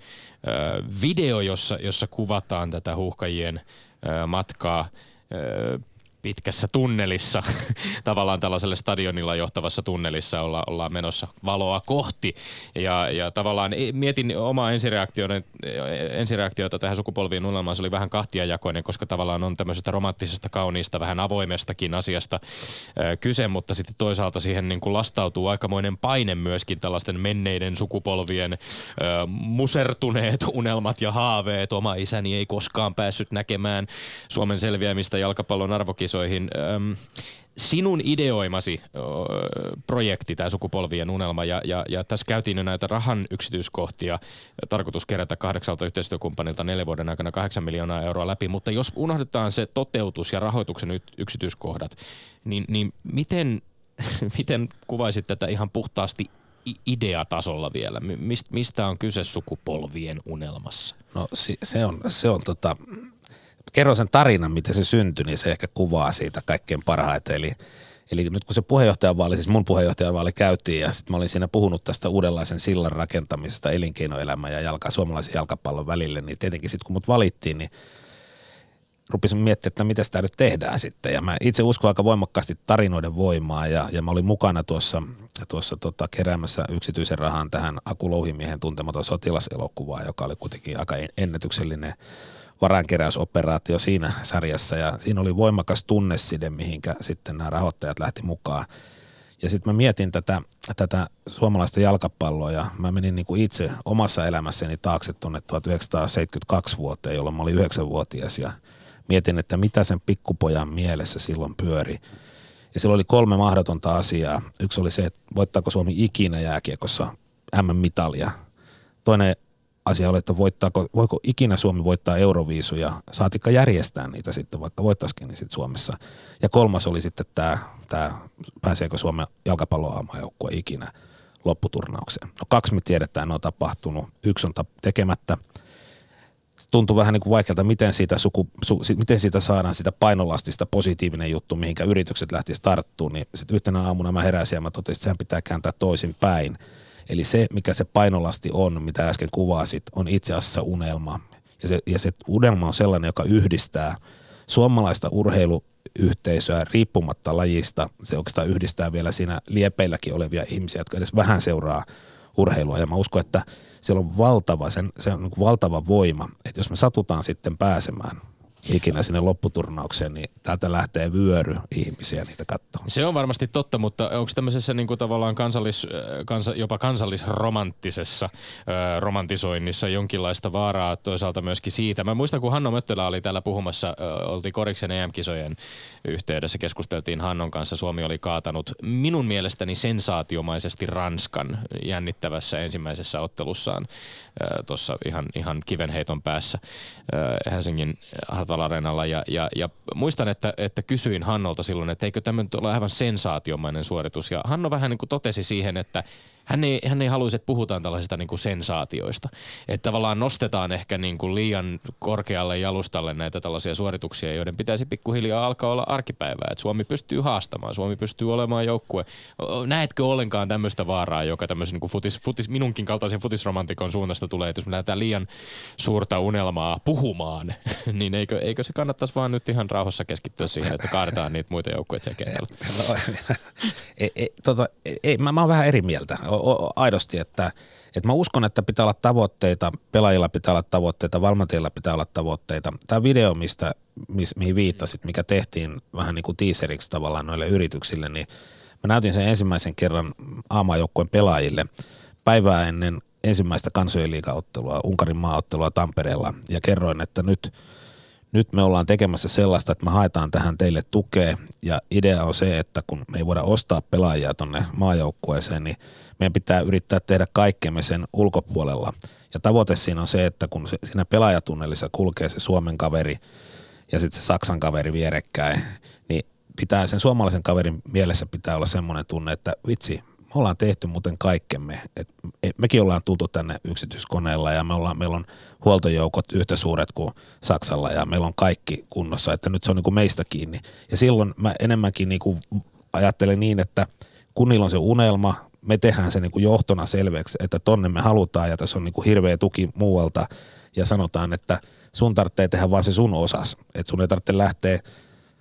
video, jossa, jossa kuvataan tätä huuhkajien matkaa. Pitkässä tunnelissa, tavallaan tällaiselle stadionilla johtavassa tunnelissa olla, ollaan menossa valoa kohti. Ja, ja tavallaan mietin omaa ensireaktiota tähän sukupolvien unelmaan, se oli vähän kahtiajakoinen, koska tavallaan on tämmöisestä romanttisesta, kauniista, vähän avoimestakin asiasta ö, kyse, mutta sitten toisaalta siihen niin kuin lastautuu aikamoinen paine myöskin tällaisten menneiden sukupolvien ö, musertuneet unelmat ja haaveet. Oma isäni ei koskaan päässyt näkemään Suomen selviämistä jalkapallon arvokisaan Öm, sinun ideoimasi projekti, tämä sukupolvien unelma, ja, ja, ja tässä käytiin jo näitä rahan yksityiskohtia, tarkoitus kerätä kahdeksalta yhteistyökumppanilta neljän vuoden aikana kahdeksan miljoonaa euroa läpi, mutta jos unohdetaan se toteutus ja rahoituksen yksityiskohdat, niin, niin miten, miten kuvaisit tätä ihan puhtaasti ideatasolla vielä? Mistä on kyse sukupolvien unelmassa? No se on, se on tota, kerron sen tarinan, miten se syntyi, niin se ehkä kuvaa siitä kaikkein parhaiten. Eli, eli nyt kun se puheenjohtajavaali, siis mun puheenjohtajavaali käytiin ja sitten mä olin siinä puhunut tästä uudenlaisen sillan rakentamisesta elinkeinoelämän ja jalka, suomalaisen jalkapallon välille, niin tietenkin sitten kun mut valittiin, niin rupesin miettimään, että mitä sitä nyt tehdään sitten. Ja mä itse uskon aika voimakkaasti tarinoiden voimaa ja, ja mä olin mukana tuossa, tuossa tota, keräämässä yksityisen rahan tähän Aku Louhimiehen tuntematon sotilaselokuvaan, joka oli kuitenkin aika ennätyksellinen varankeräysoperaatio siinä sarjassa ja siinä oli voimakas tunneside, mihinkä sitten nämä rahoittajat lähti mukaan. Ja sitten mä mietin tätä, tätä suomalaista jalkapalloa ja mä menin niin kuin itse omassa elämässäni taakse tuonne 1972 vuoteen, jolloin mä olin 9-vuotias ja mietin, että mitä sen pikkupojan mielessä silloin pyöri. Ja silloin oli kolme mahdotonta asiaa. Yksi oli se, että voittaako Suomi ikinä jääkiekossa M-mitalia. Toinen asia oli, että voittaako, voiko ikinä Suomi voittaa Euroviisuja, saatikka järjestää niitä sitten, vaikka voittaisikin niin sitten Suomessa. Ja kolmas oli sitten tämä, tämä pääseekö Suomen jalkapalloaamajoukkue ikinä lopputurnaukseen. No kaksi me tiedetään, ne on tapahtunut, yksi on tekemättä. Tuntuu vähän niin kuin vaikealta, miten siitä, suku, su, miten siitä saadaan sitä painolastista positiivinen juttu, mihinkä yritykset lähti tarttumaan. Niin sitten yhtenä aamuna mä heräsin ja mä totesin, että sehän pitää kääntää toisin päin – Eli se, mikä se painolasti on, mitä äsken kuvasit, on itse asiassa unelma. Ja se, ja se unelma on sellainen, joka yhdistää suomalaista urheiluyhteisöä riippumatta lajista. Se oikeastaan yhdistää vielä siinä liepeilläkin olevia ihmisiä, jotka edes vähän seuraa urheilua. Ja mä uskon, että siellä on valtava, sen, se on niin valtava voima, että jos me satutaan sitten pääsemään ikinä sinne lopputurnaukseen, niin täältä lähtee vyöry ihmisiä niitä katsomaan. Se on varmasti totta, mutta onko tämmöisessä niin kuin tavallaan kansallis, kansa, jopa kansallisromanttisessa ö, romantisoinnissa jonkinlaista vaaraa toisaalta myöskin siitä? Mä muistan, kun Hanno Möttölä oli täällä puhumassa, ö, oltiin Koriksen EM-kisojen yhteydessä, keskusteltiin Hannon kanssa, Suomi oli kaatanut minun mielestäni sensaatiomaisesti Ranskan jännittävässä ensimmäisessä ottelussaan tuossa ihan, ihan kivenheiton päässä ö, Helsingin Hartwall Areenalla ja, ja, ja muistan, että, että kysyin Hannolta silloin, että eikö tämä nyt ole aivan sensaatiomainen suoritus. Ja Hanno vähän niin kuin totesi siihen, että hän ei, hän ei haluaisi, että puhutaan tällaisista niin kuin sensaatioista. Että tavallaan nostetaan ehkä niin kuin liian korkealle jalustalle näitä tällaisia suorituksia, joiden pitäisi pikkuhiljaa alkaa olla arkipäivää. Että Suomi pystyy haastamaan, Suomi pystyy olemaan joukkue. Näetkö ollenkaan tämmöistä vaaraa, joka tämmöisen niin kuin futis, futis, minunkin kaltaisen futisromantikon suunnasta tulee, että jos me lähdetään liian suurta unelmaa puhumaan, niin eikö, eikö se kannattaisi vaan nyt ihan rauhassa keskittyä siihen, että kaadetaan niitä muita joukkueita siellä kentällä? No, ei, ei, tota, ei, mä, mä oon vähän eri mieltä aidosti, että, että mä uskon, että pitää olla tavoitteita, pelaajilla pitää olla tavoitteita, valmentajilla pitää olla tavoitteita. Tämä video, mistä, mis, mihin viittasit, mikä tehtiin vähän niin kuin teaseriksi tavallaan noille yrityksille, niin mä näytin sen ensimmäisen kerran aamajoukkueen pelaajille päivää ennen ensimmäistä kansojen liigaottelua, Unkarin maaottelua Tampereella ja kerroin, että nyt – nyt me ollaan tekemässä sellaista, että me haetaan tähän teille tukea ja idea on se, että kun me ei voida ostaa pelaajia tonne maajoukkueeseen, niin meidän pitää yrittää tehdä kaikkemme sen ulkopuolella. Ja tavoite siinä on se, että kun siinä pelaajatunnelissa kulkee se Suomen kaveri ja sitten se Saksan kaveri vierekkäin, niin pitää sen suomalaisen kaverin mielessä pitää olla semmoinen tunne, että vitsi, me ollaan tehty muuten kaikkemme. Et mekin ollaan tultu tänne yksityiskoneella ja me ollaan, meillä on huoltojoukot yhtä suuret kuin Saksalla ja meillä on kaikki kunnossa, että nyt se on niin kuin meistä kiinni. Ja silloin mä enemmänkin niin kuin ajattelen niin, että kun niillä on se unelma, me tehdään se niin kuin johtona selväksi, että tonne me halutaan ja tässä on niin kuin hirveä tuki muualta ja sanotaan, että sun tarvitsee tehdä vaan se sun osas, että sun ei tarvitse lähteä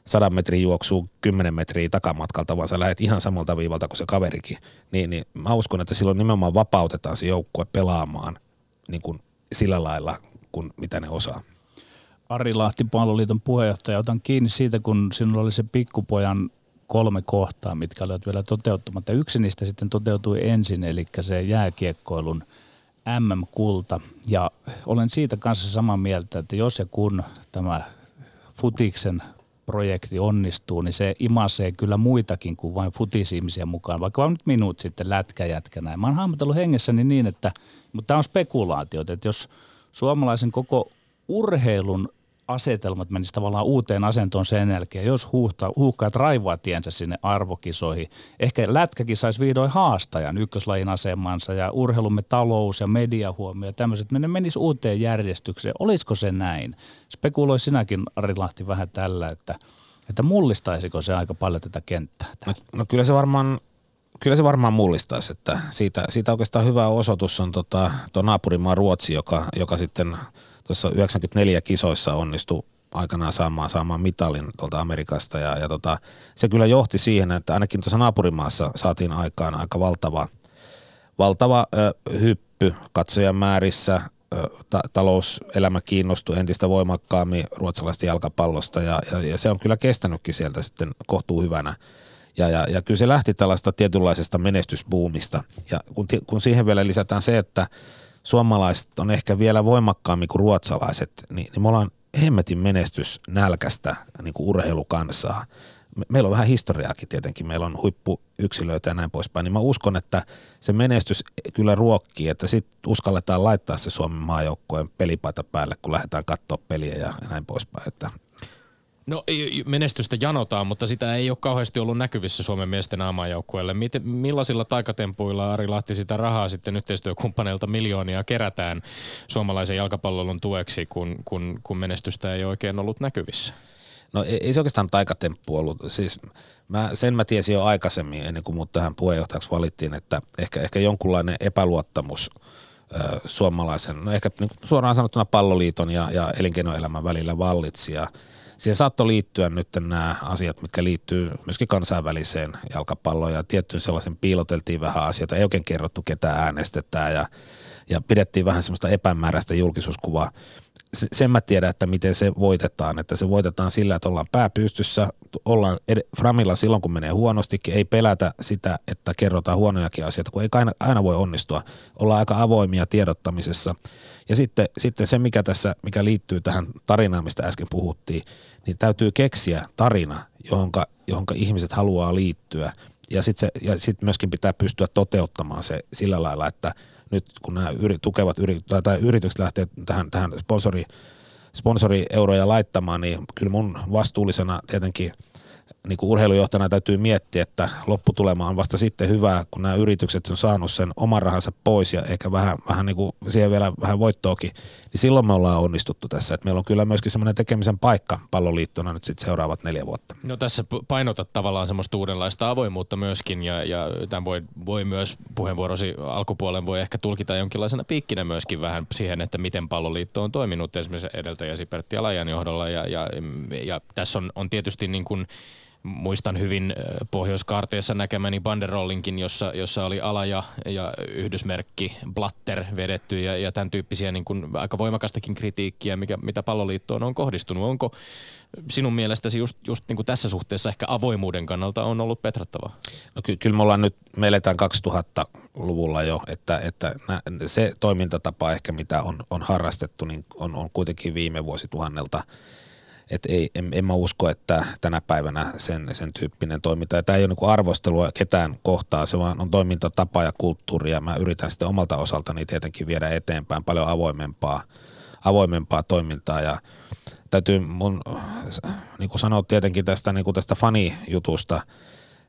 sadan metrin juoksuu 10 metriä takamatkalta, vaan sä lähdet ihan samalta viivalta kuin se kaverikin. Niin, niin mä uskon, että silloin nimenomaan vapautetaan se joukkue pelaamaan niin kuin sillä lailla, kuin mitä ne osaa. Ari Lahti, Palloliiton puheenjohtaja, otan kiinni siitä, kun sinulla oli se pikkupojan kolme kohtaa, mitkä olivat vielä toteuttamatta. Yksi niistä sitten toteutui ensin, eli se jääkiekkoilun MM-kulta. Ja olen siitä kanssa samaa mieltä, että jos ja kun tämä futiksen projekti onnistuu, niin se imasee kyllä muitakin kuin vain futisihmisiä mukaan, vaikka vain nyt minut sitten lätkäjätkä näin. Mä oon hahmotellut hengessäni niin, että, mutta tämä on spekulaatiot, että jos suomalaisen koko urheilun asetelmat menisivät tavallaan uuteen asentoon sen jälkeen, jos huuhkaat raivaa tiensä sinne arvokisoihin. Ehkä lätkäkin saisi vihdoin haastajan ykköslajin asemansa ja urheilumme talous ja mediahuomio ja tämmöiset ne menisi uuteen järjestykseen. Olisiko se näin? Spekuloi sinäkin Ari Lahti vähän tällä, että, että mullistaisiko se aika paljon tätä kenttää? No, no kyllä se varmaan Kyllä se varmaan mullistaisi, että siitä, siitä oikeastaan hyvä osoitus on tota, tuo naapurimaa Ruotsi, joka, joka sitten – tuossa 94 kisoissa onnistui aikanaan saamaan, saamaan mitalin tuolta Amerikasta ja, ja tota, se kyllä johti siihen, että ainakin tuossa naapurimaassa saatiin aikaan aika valtava, valtava ö, hyppy katsojan määrissä, ta- talouselämä kiinnostui entistä voimakkaammin ruotsalaista jalkapallosta ja, ja, ja se on kyllä kestänytkin sieltä sitten kohtuu hyvänä. Ja, ja, ja kyllä se lähti tällaista tietynlaisesta menestysbuumista ja kun, kun siihen vielä lisätään se, että suomalaiset on ehkä vielä voimakkaammin kuin ruotsalaiset, niin, niin me ollaan hemmetin menestys nälkästä niin kuin urheilukansaa. Meillä on vähän historiaakin tietenkin, meillä on huippuyksilöitä ja näin poispäin, niin mä uskon, että se menestys kyllä ruokkii, että sitten uskalletaan laittaa se Suomen maajoukkueen pelipaita päälle, kun lähdetään katsoa peliä ja näin poispäin. Että No menestystä janotaan, mutta sitä ei ole kauheasti ollut näkyvissä Suomen miesten aamajoukkueelle. Millaisilla taikatempuilla Ari Lahti sitä rahaa sitten yhteistyökumppaneilta miljoonia kerätään suomalaisen jalkapallon tueksi, kun, kun, kun menestystä ei oikein ollut näkyvissä? No ei, ei se oikeastaan taikatemppu ollut. Siis mä, sen mä tiesin jo aikaisemmin, ennen kuin mut tähän puheenjohtajaksi valittiin, että ehkä, ehkä jonkunlainen epäluottamus ö, suomalaisen, no ehkä niin suoraan sanottuna palloliiton ja, ja elinkeinoelämän välillä vallitsi ja – siihen saattoi liittyä nyt nämä asiat, mitkä liittyy myöskin kansainväliseen jalkapalloon. Ja tiettyyn sellaisen piiloteltiin vähän asioita, ei oikein kerrottu ketä äänestetään. Ja, ja pidettiin vähän semmoista epämääräistä julkisuuskuvaa. Sen mä tiedän, että miten se voitetaan, että se voitetaan sillä, että ollaan pääpystyssä, ollaan ed- Framilla silloin, kun menee huonostikin, ei pelätä sitä, että kerrotaan huonojakin asioita, kun ei aina, aina voi onnistua. Ollaan aika avoimia tiedottamisessa. Ja sitten, sitten se, mikä tässä, mikä liittyy tähän tarinaan, mistä äsken puhuttiin, niin täytyy keksiä tarina, johonka, johonka ihmiset haluaa liittyä. Ja sitten sit myöskin pitää pystyä toteuttamaan se sillä lailla, että nyt kun nämä yri, tukevat yri, tai, tai yritykset lähtee tähän, tähän sponsori, sponsorieuroja laittamaan, niin kyllä mun vastuullisena tietenkin – niin kuin urheilujohtajana täytyy miettiä, että lopputulema on vasta sitten hyvä, kun nämä yritykset on saanut sen oman rahansa pois ja ehkä vähän, vähän niin kuin siihen vielä vähän voittoakin, niin silloin me ollaan onnistuttu tässä. Että meillä on kyllä myöskin semmoinen tekemisen paikka palloliittona nyt sitten seuraavat neljä vuotta. No tässä painotat tavallaan semmoista uudenlaista avoimuutta myöskin ja, ja tämän voi, voi myös puheenvuorosi alkupuolen voi ehkä tulkita jonkinlaisena piikkinä myöskin vähän siihen, että miten palloliitto on toiminut esimerkiksi edeltäjäsi Pertti Alajan johdolla ja, ja, ja tässä on, on tietysti niin kuin muistan hyvin Pohjois-Kaarteessa näkemäni banderollinkin, jossa, jossa oli ala- ja, ja yhdysmerkki Blatter vedetty ja, ja tämän tyyppisiä niin kuin aika voimakastakin kritiikkiä, mikä, mitä palloliittoon on kohdistunut. Onko sinun mielestäsi just, just niin kuin tässä suhteessa ehkä avoimuuden kannalta on ollut petrattavaa? No ky- kyllä me ollaan nyt, me eletään 2000-luvulla jo, että, että se toimintatapa ehkä mitä on, on harrastettu, niin on, on kuitenkin viime vuosituhannelta – et ei, en, en mä usko, että tänä päivänä sen, sen tyyppinen toiminta, tämä ei ole niin arvostelua ketään kohtaa, se vaan on toimintatapa ja kulttuuri, ja mä yritän sitten omalta osaltani tietenkin viedä eteenpäin paljon avoimempaa, avoimempaa toimintaa, ja täytyy mun, niin kuin sanoa tietenkin tästä, niin kuin tästä fanijutusta,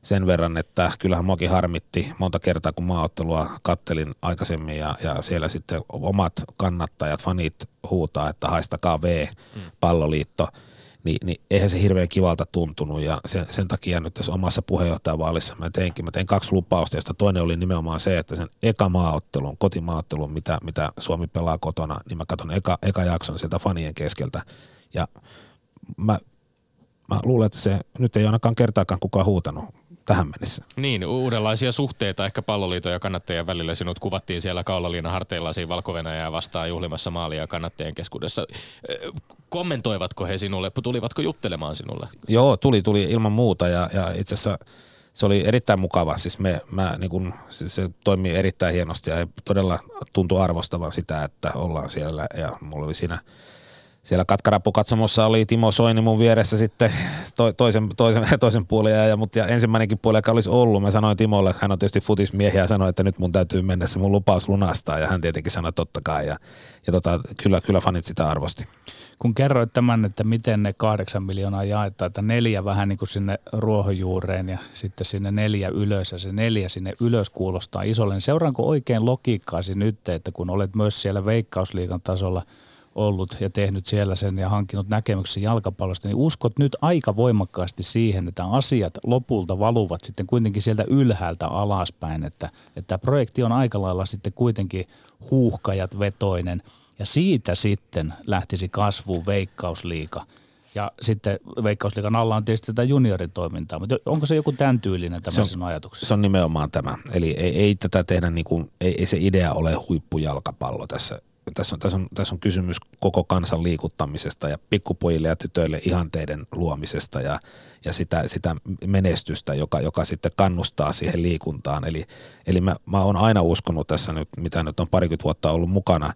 sen verran, että kyllähän muakin harmitti monta kertaa, kun maaottelua kattelin aikaisemmin ja, ja siellä sitten omat kannattajat, fanit huutaa, että haistakaa V, mm. palloliitto – niin, niin eihän se hirveän kivalta tuntunut ja sen, sen takia nyt tässä omassa puheenjohtajavaalissa mä teinkin, mä tein kaksi lupausta, josta toinen oli nimenomaan se, että sen eka maaottelun, kotimaottelun, mitä, mitä Suomi pelaa kotona, niin mä katson eka, eka jakson sieltä fanien keskeltä. Ja mä mä luulen, että se nyt ei ainakaan kertaakaan kukaan huutanut tähän mennessä. Niin, uudenlaisia suhteita ehkä palloliiton ja kannattajien välillä. Sinut kuvattiin siellä kaulaliina harteilla siinä valko vastaan juhlimassa maalia kannattajien keskuudessa. Kommentoivatko he sinulle, tulivatko juttelemaan sinulle? Joo, tuli, tuli ilman muuta ja, ja itse asiassa se oli erittäin mukava. Siis me, mä, niin kun, siis se toimii erittäin hienosti ja todella tuntui arvostavan sitä, että ollaan siellä ja mulla oli siinä – siellä katkarapukatsomossa oli Timo Soini mun vieressä sitten to, toisen, toisen, toisen puolen ja, mutta ja ensimmäinenkin puoli, joka olisi ollut. Mä sanoin Timolle, hän on tietysti futismiehiä ja sanoi, että nyt mun täytyy mennä se mun lupaus lunastaa ja hän tietenkin sanoi totta kai ja, ja tota, kyllä, kyllä fanit sitä arvosti. Kun kerroit tämän, että miten ne kahdeksan miljoonaa jaetaan, että neljä vähän niin kuin sinne ruohonjuureen ja sitten sinne neljä ylös ja se neljä sinne ylös kuulostaa isolle, seuraanko oikein logiikkaasi nyt, että kun olet myös siellä veikkausliikan tasolla – ollut ja tehnyt siellä sen ja hankkinut näkemyksen jalkapallosta, niin uskot nyt aika voimakkaasti siihen, että asiat lopulta valuvat sitten kuitenkin sieltä ylhäältä alaspäin, että, että projekti on aika lailla sitten kuitenkin huuhkajat vetoinen ja siitä sitten lähtisi kasvuun veikkausliika. Ja sitten Veikkausliikan alla on tietysti tätä junioritoimintaa, mutta onko se joku tämän tyylinen tämä se on, sinun ajatuksesi? Se on nimenomaan tämä. Eli ei, ei tätä tehdä niin kuin, ei, ei se idea ole huippujalkapallo tässä tässä on, tässä, on, tässä on kysymys koko kansan liikuttamisesta ja pikkupojille ja tytöille ihanteiden luomisesta ja, ja sitä, sitä menestystä, joka, joka sitten kannustaa siihen liikuntaan. Eli, eli mä, mä oon aina uskonut tässä nyt, mitä nyt on parikymmentä vuotta ollut mukana,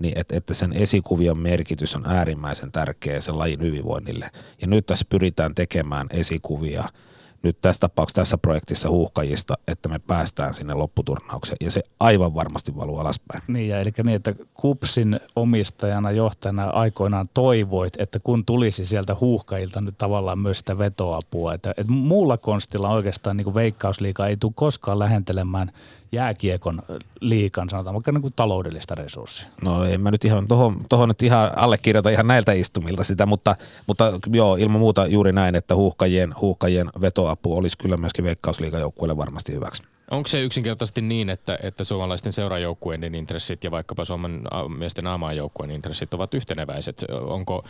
niin että, että sen esikuvion merkitys on äärimmäisen tärkeä sen lajin hyvinvoinnille. Ja nyt tässä pyritään tekemään esikuvia – nyt tässä tapauksessa tässä projektissa huuhkajista, että me päästään sinne lopputurnaukseen ja se aivan varmasti valuu alaspäin. Niin ja eli niin, että Kupsin omistajana, johtajana aikoinaan toivoit, että kun tulisi sieltä huuhkajilta nyt tavallaan myös sitä vetoapua, että, että muulla konstilla oikeastaan niin veikkausliika ei tule koskaan lähentelemään jääkiekon liikan, sanotaan vaikka niin kuin taloudellista resurssia? No en mä nyt ihan, tohon, tohon nyt ihan allekirjoita ihan näiltä istumilta sitä, mutta, mutta joo, ilman muuta juuri näin, että huuhkajien, huuhkajien vetoapu olisi kyllä myöskin veikkausliikajoukkueelle varmasti hyväksi. Onko se yksinkertaisesti niin, että, että suomalaisten seurajoukkueiden intressit ja vaikkapa Suomen miesten aamajoukkueen intressit ovat yhteneväiset? Onko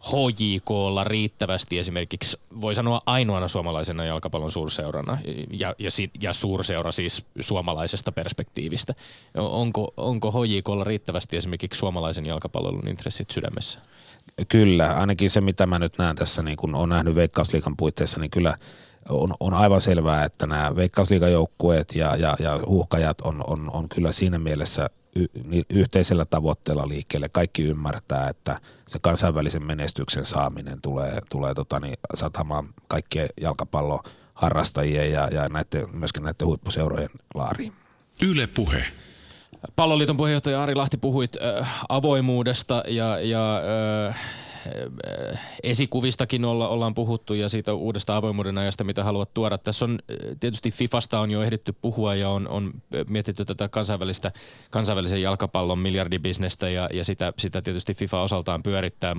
HJKlla riittävästi esimerkiksi, voi sanoa ainoana suomalaisena jalkapallon suurseurana ja, ja, ja suurseura siis suomalaisesta perspektiivistä. Onko, onko HJKlla riittävästi esimerkiksi suomalaisen jalkapallon intressit sydämessä? Kyllä, ainakin se mitä mä nyt näen tässä, niin kun on nähnyt Veikkausliikan puitteissa, niin kyllä on, on aivan selvää, että nämä Veikkausliikan joukkueet ja, ja, ja huuhkajat on, on, on kyllä siinä mielessä y, niin yhteisellä tavoitteella liikkeelle. Kaikki ymmärtää, että se kansainvälisen menestyksen saaminen tulee, tulee tota niin, satamaan kaikkien jalkapalloharrastajien ja, ja näiden, myöskin näiden huippuseurojen laariin. Yle Puhe. Palloliiton puheenjohtaja Ari Lahti puhuit äh, avoimuudesta ja, ja äh, esikuvistakin olla, ollaan puhuttu ja siitä uudesta avoimuuden ajasta, mitä haluat tuoda. Tässä on tietysti Fifasta on jo ehditty puhua ja on, on mietitty tätä kansainvälistä, kansainvälisen jalkapallon miljardibisnestä ja, ja sitä, sitä tietysti FIFA osaltaan pyörittää.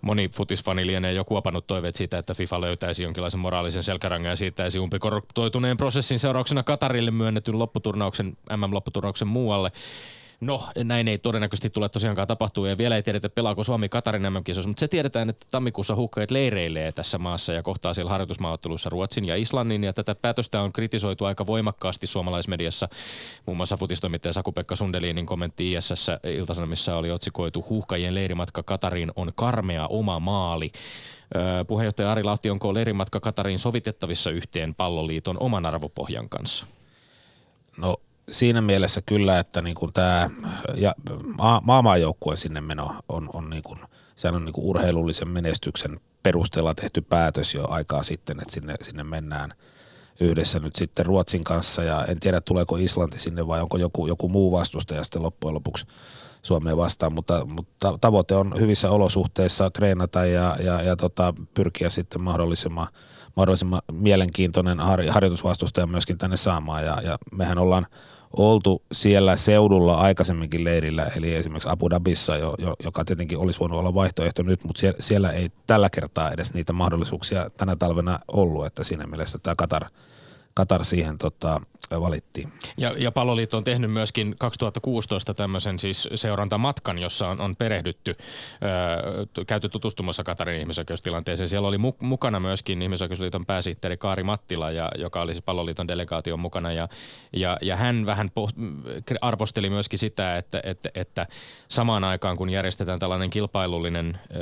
Moni futisfani lienee jo kuopannut toiveet siitä, että FIFA löytäisi jonkinlaisen moraalisen selkärangan ja siitäisi umpikorruptoituneen prosessin seurauksena Katarille myönnetyn lopputurnauksen, MM-lopputurnauksen muualle. No, näin ei todennäköisesti tule tosiaankaan tapahtua ja vielä ei tiedetä, pelaako Suomi Katarin mm mutta se tiedetään, että tammikuussa hukkajat leireilee tässä maassa ja kohtaa siellä harjoitusmaaottelussa Ruotsin ja Islannin ja tätä päätöstä on kritisoitu aika voimakkaasti suomalaismediassa. Muun muassa futistoimittaja Saku-Pekka Sundelinin kommentti ISS Iltasanomissa oli otsikoitu Huhkajien leirimatka Katariin on karmea oma maali. Puheenjohtaja Ari Lahti, onko leirimatka Katariin sovitettavissa yhteen palloliiton oman arvopohjan kanssa? No siinä mielessä kyllä, että niin kuin tämä ja maa, maamaajoukkueen sinne meno on, on, niin kuin, sehän on niin kuin urheilullisen menestyksen perusteella tehty päätös jo aikaa sitten, että sinne, sinne mennään yhdessä nyt sitten Ruotsin kanssa. Ja en tiedä tuleeko Islanti sinne vai onko joku, joku muu vastustaja sitten loppujen lopuksi Suomeen vastaan, mutta, mutta tavoite on hyvissä olosuhteissa treenata ja, ja, ja tota, pyrkiä sitten mahdollisimman, mahdollisimman mielenkiintoinen har, harjoitusvastustaja myöskin tänne saamaan. Ja, ja mehän ollaan – oltu siellä seudulla aikaisemminkin leirillä, eli esimerkiksi Abu Dhabissa, jo, jo, joka tietenkin olisi voinut olla vaihtoehto nyt, mutta siellä, siellä ei tällä kertaa edes niitä mahdollisuuksia tänä talvena ollut, että siinä mielessä tämä Katar, Katar siihen tota, valittiin. Ja, ja Palloliitto on tehnyt myöskin 2016 tämmöisen siis seurantamatkan, jossa on, on perehdytty, ö, käyty tutustumassa Katarin ihmisoikeustilanteeseen. Siellä oli mu- mukana myöskin ihmisoikeusliiton pääsihteeri Kaari Mattila, ja, joka oli siis Palloliiton delegaation mukana. Ja, ja, ja hän vähän poht- arvosteli myöskin sitä, että, että, että samaan aikaan kun järjestetään tällainen kilpailullinen ö,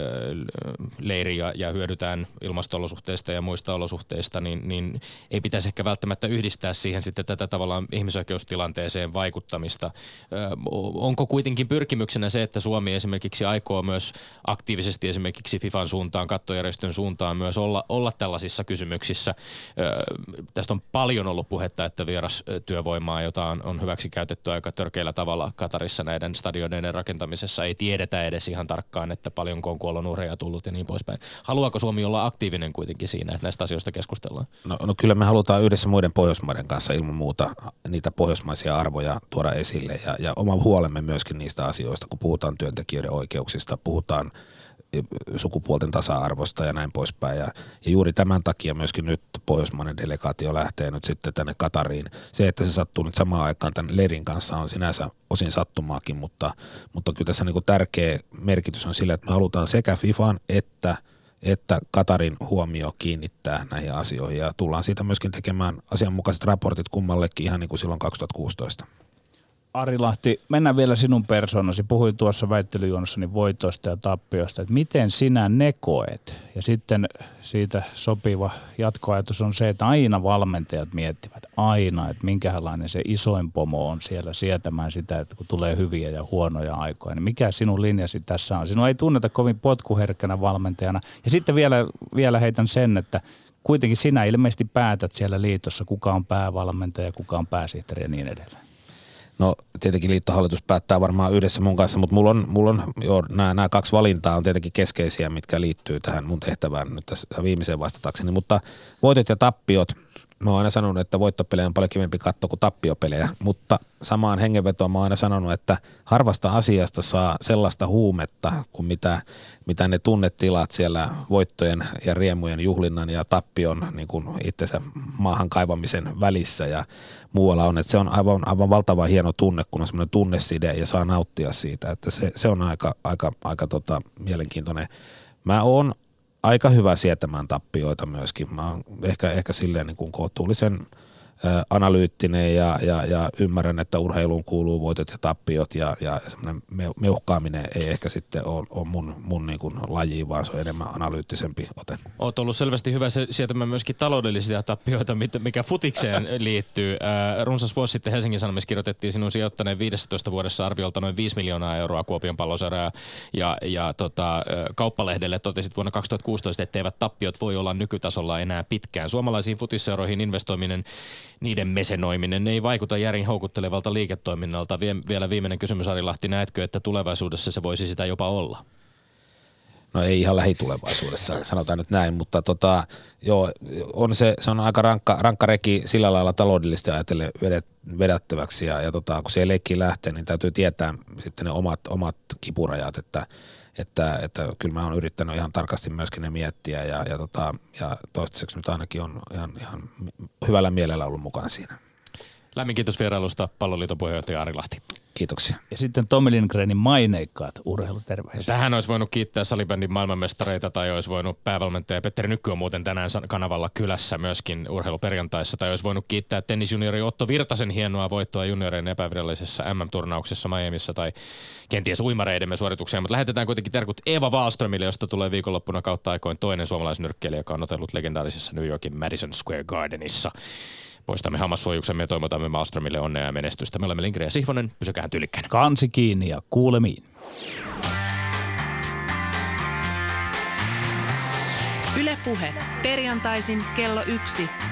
leiri ja, ja hyödytään ilmasto-olosuhteista ja muista olosuhteista, niin, niin ei pitäisi ehkä välttämättä yhdistää siihen sitten tätä tavallaan ihmisoikeustilanteeseen vaikuttamista. Onko kuitenkin pyrkimyksenä se, että Suomi esimerkiksi aikoo myös aktiivisesti esimerkiksi FIFAn suuntaan, kattojärjestön suuntaan myös olla, olla tällaisissa kysymyksissä? Tästä on paljon ollut puhetta, että vieras työvoimaa, jota on, on hyväksi käytetty aika törkeällä tavalla Katarissa näiden stadioneiden rakentamisessa, ei tiedetä edes ihan tarkkaan, että paljonko on kuolonuhreja tullut ja niin poispäin. Haluaako Suomi olla aktiivinen kuitenkin siinä, että näistä asioista keskustellaan? No, no kyllä me halutaan yhdessä muiden Pohjoismaiden kanssa ilman muuta niitä pohjoismaisia arvoja tuoda esille ja, ja oma huolemme myöskin niistä asioista, kun puhutaan työntekijöiden oikeuksista, puhutaan sukupuolten tasa-arvosta ja näin poispäin. Ja, ja juuri tämän takia myöskin nyt pohjoismainen delegaatio lähtee nyt sitten tänne Katariin. Se, että se sattuu nyt samaan aikaan tämän Lerin kanssa on sinänsä osin sattumaakin, mutta, mutta kyllä tässä niin kuin tärkeä merkitys on sillä, että me halutaan sekä FIFAn että että Katarin huomio kiinnittää näihin asioihin ja tullaan siitä myöskin tekemään asianmukaiset raportit kummallekin ihan niin kuin silloin 2016. Ari Lahti, mennään vielä sinun persoonasi. Puhuin tuossa väittelyjuonnossani voitoista ja tappioista, että miten sinä ne koet? Ja sitten siitä sopiva jatkoajatus on se, että aina valmentajat miettivät aina, että minkälainen se isoin pomo on siellä sietämään sitä, että kun tulee hyviä ja huonoja aikoja. Niin mikä sinun linjasi tässä on? Sinua ei tunneta kovin potkuherkkänä valmentajana. Ja sitten vielä, vielä heitän sen, että kuitenkin sinä ilmeisesti päätät siellä liitossa, kuka on päävalmentaja, kuka on pääsihteeri ja niin edelleen. No tietenkin liittohallitus päättää varmaan yhdessä mun kanssa, mutta mulla on, mulla on jo nämä, nämä kaksi valintaa on tietenkin keskeisiä, mitkä liittyy tähän mun tehtävään nyt tässä viimeiseen vastatakseni. Mutta voitot ja tappiot, mä oon aina sanonut, että voittopelejä on paljon kivempi katsoa kuin tappiopelejä, mutta samaan hengenvetoon mä oon aina sanonut, että harvasta asiasta saa sellaista huumetta kuin mitä, mitä ne tunnetilat siellä voittojen ja riemujen juhlinnan ja tappion niin kuin itsensä maahan kaivamisen välissä ja muualla on. Että se on aivan, aivan valtavan hieno tunne, kun on semmoinen tunneside ja saa nauttia siitä. Että se, se on aika, aika, aika tota, mielenkiintoinen. Mä oon aika hyvä sietämään tappioita myöskin. Mä oon ehkä, ehkä silleen niin kuin kohtuullisen – analyyttinen ja, ja, ja ymmärrän, että urheiluun kuuluu voitot ja tappiot ja, ja semmoinen meuhkaaminen ei ehkä sitten ole, ole mun, mun niin kuin laji, vaan se on enemmän analyyttisempi ote. Olet ollut selvästi hyvä se, sietämään myöskin taloudellisia tappioita, mikä futikseen liittyy. runsas vuosi sitten Helsingin Sanomissa kirjoitettiin sinun sijoittaneen 15 vuodessa arviolta noin 5 miljoonaa euroa Kuopion pallosarjaa ja, ja tota, kauppalehdelle totesit vuonna 2016, etteivät tappiot voi olla nykytasolla enää pitkään. Suomalaisiin futisseuroihin investoiminen niiden mesenoiminen ei vaikuta järin houkuttelevalta liiketoiminnalta. Vie, vielä viimeinen kysymys Ari Lahti, näetkö, että tulevaisuudessa se voisi sitä jopa olla? No ei ihan lähitulevaisuudessa, sanotaan nyt näin, mutta tota, joo, on se, se on aika rankka, rankka reki sillä lailla taloudellisesti ajatellen vedet, vedättäväksi ja, ja tota, kun se leikki lähtee, niin täytyy tietää sitten ne omat, omat kipurajat, että että, että kyllä mä oon yrittänyt ihan tarkasti myöskin ne miettiä ja, ja, tota, ja toistaiseksi nyt ainakin on ihan, ihan hyvällä mielellä ollut mukana siinä. Lämmin kiitos vierailusta palloliiton puheenjohtaja Ari Lahti. Kiitoksia. Ja sitten Tommi Lindgrenin maineikkaat urheiluterveiset. Tähän olisi voinut kiittää salibändin maailmanmestareita tai olisi voinut päävalmentaja Petteri Nykky on muuten tänään kanavalla kylässä myöskin urheiluperjantaissa. Tai olisi voinut kiittää tennisjuniori Otto Virtasen hienoa voittoa junioreiden epävirallisessa MM-turnauksessa Miamiissa tai kenties uimareidemme suoritukseen. Mutta lähetetään kuitenkin terkut Eva Wallströmille, josta tulee viikonloppuna kautta aikoin toinen suomalaisnyrkkeilijä, joka on otellut legendaarisessa New Yorkin Madison Square Gardenissa. Poistamme hammassuojuksemme ja toivotamme Malmströmille onnea ja menestystä. Me olemme Linkri ja Sihvonen. Pysykää tyylikkäänä. Kansi kiinni ja kuulemiin. Ylepuhe perjantaisin kello yksi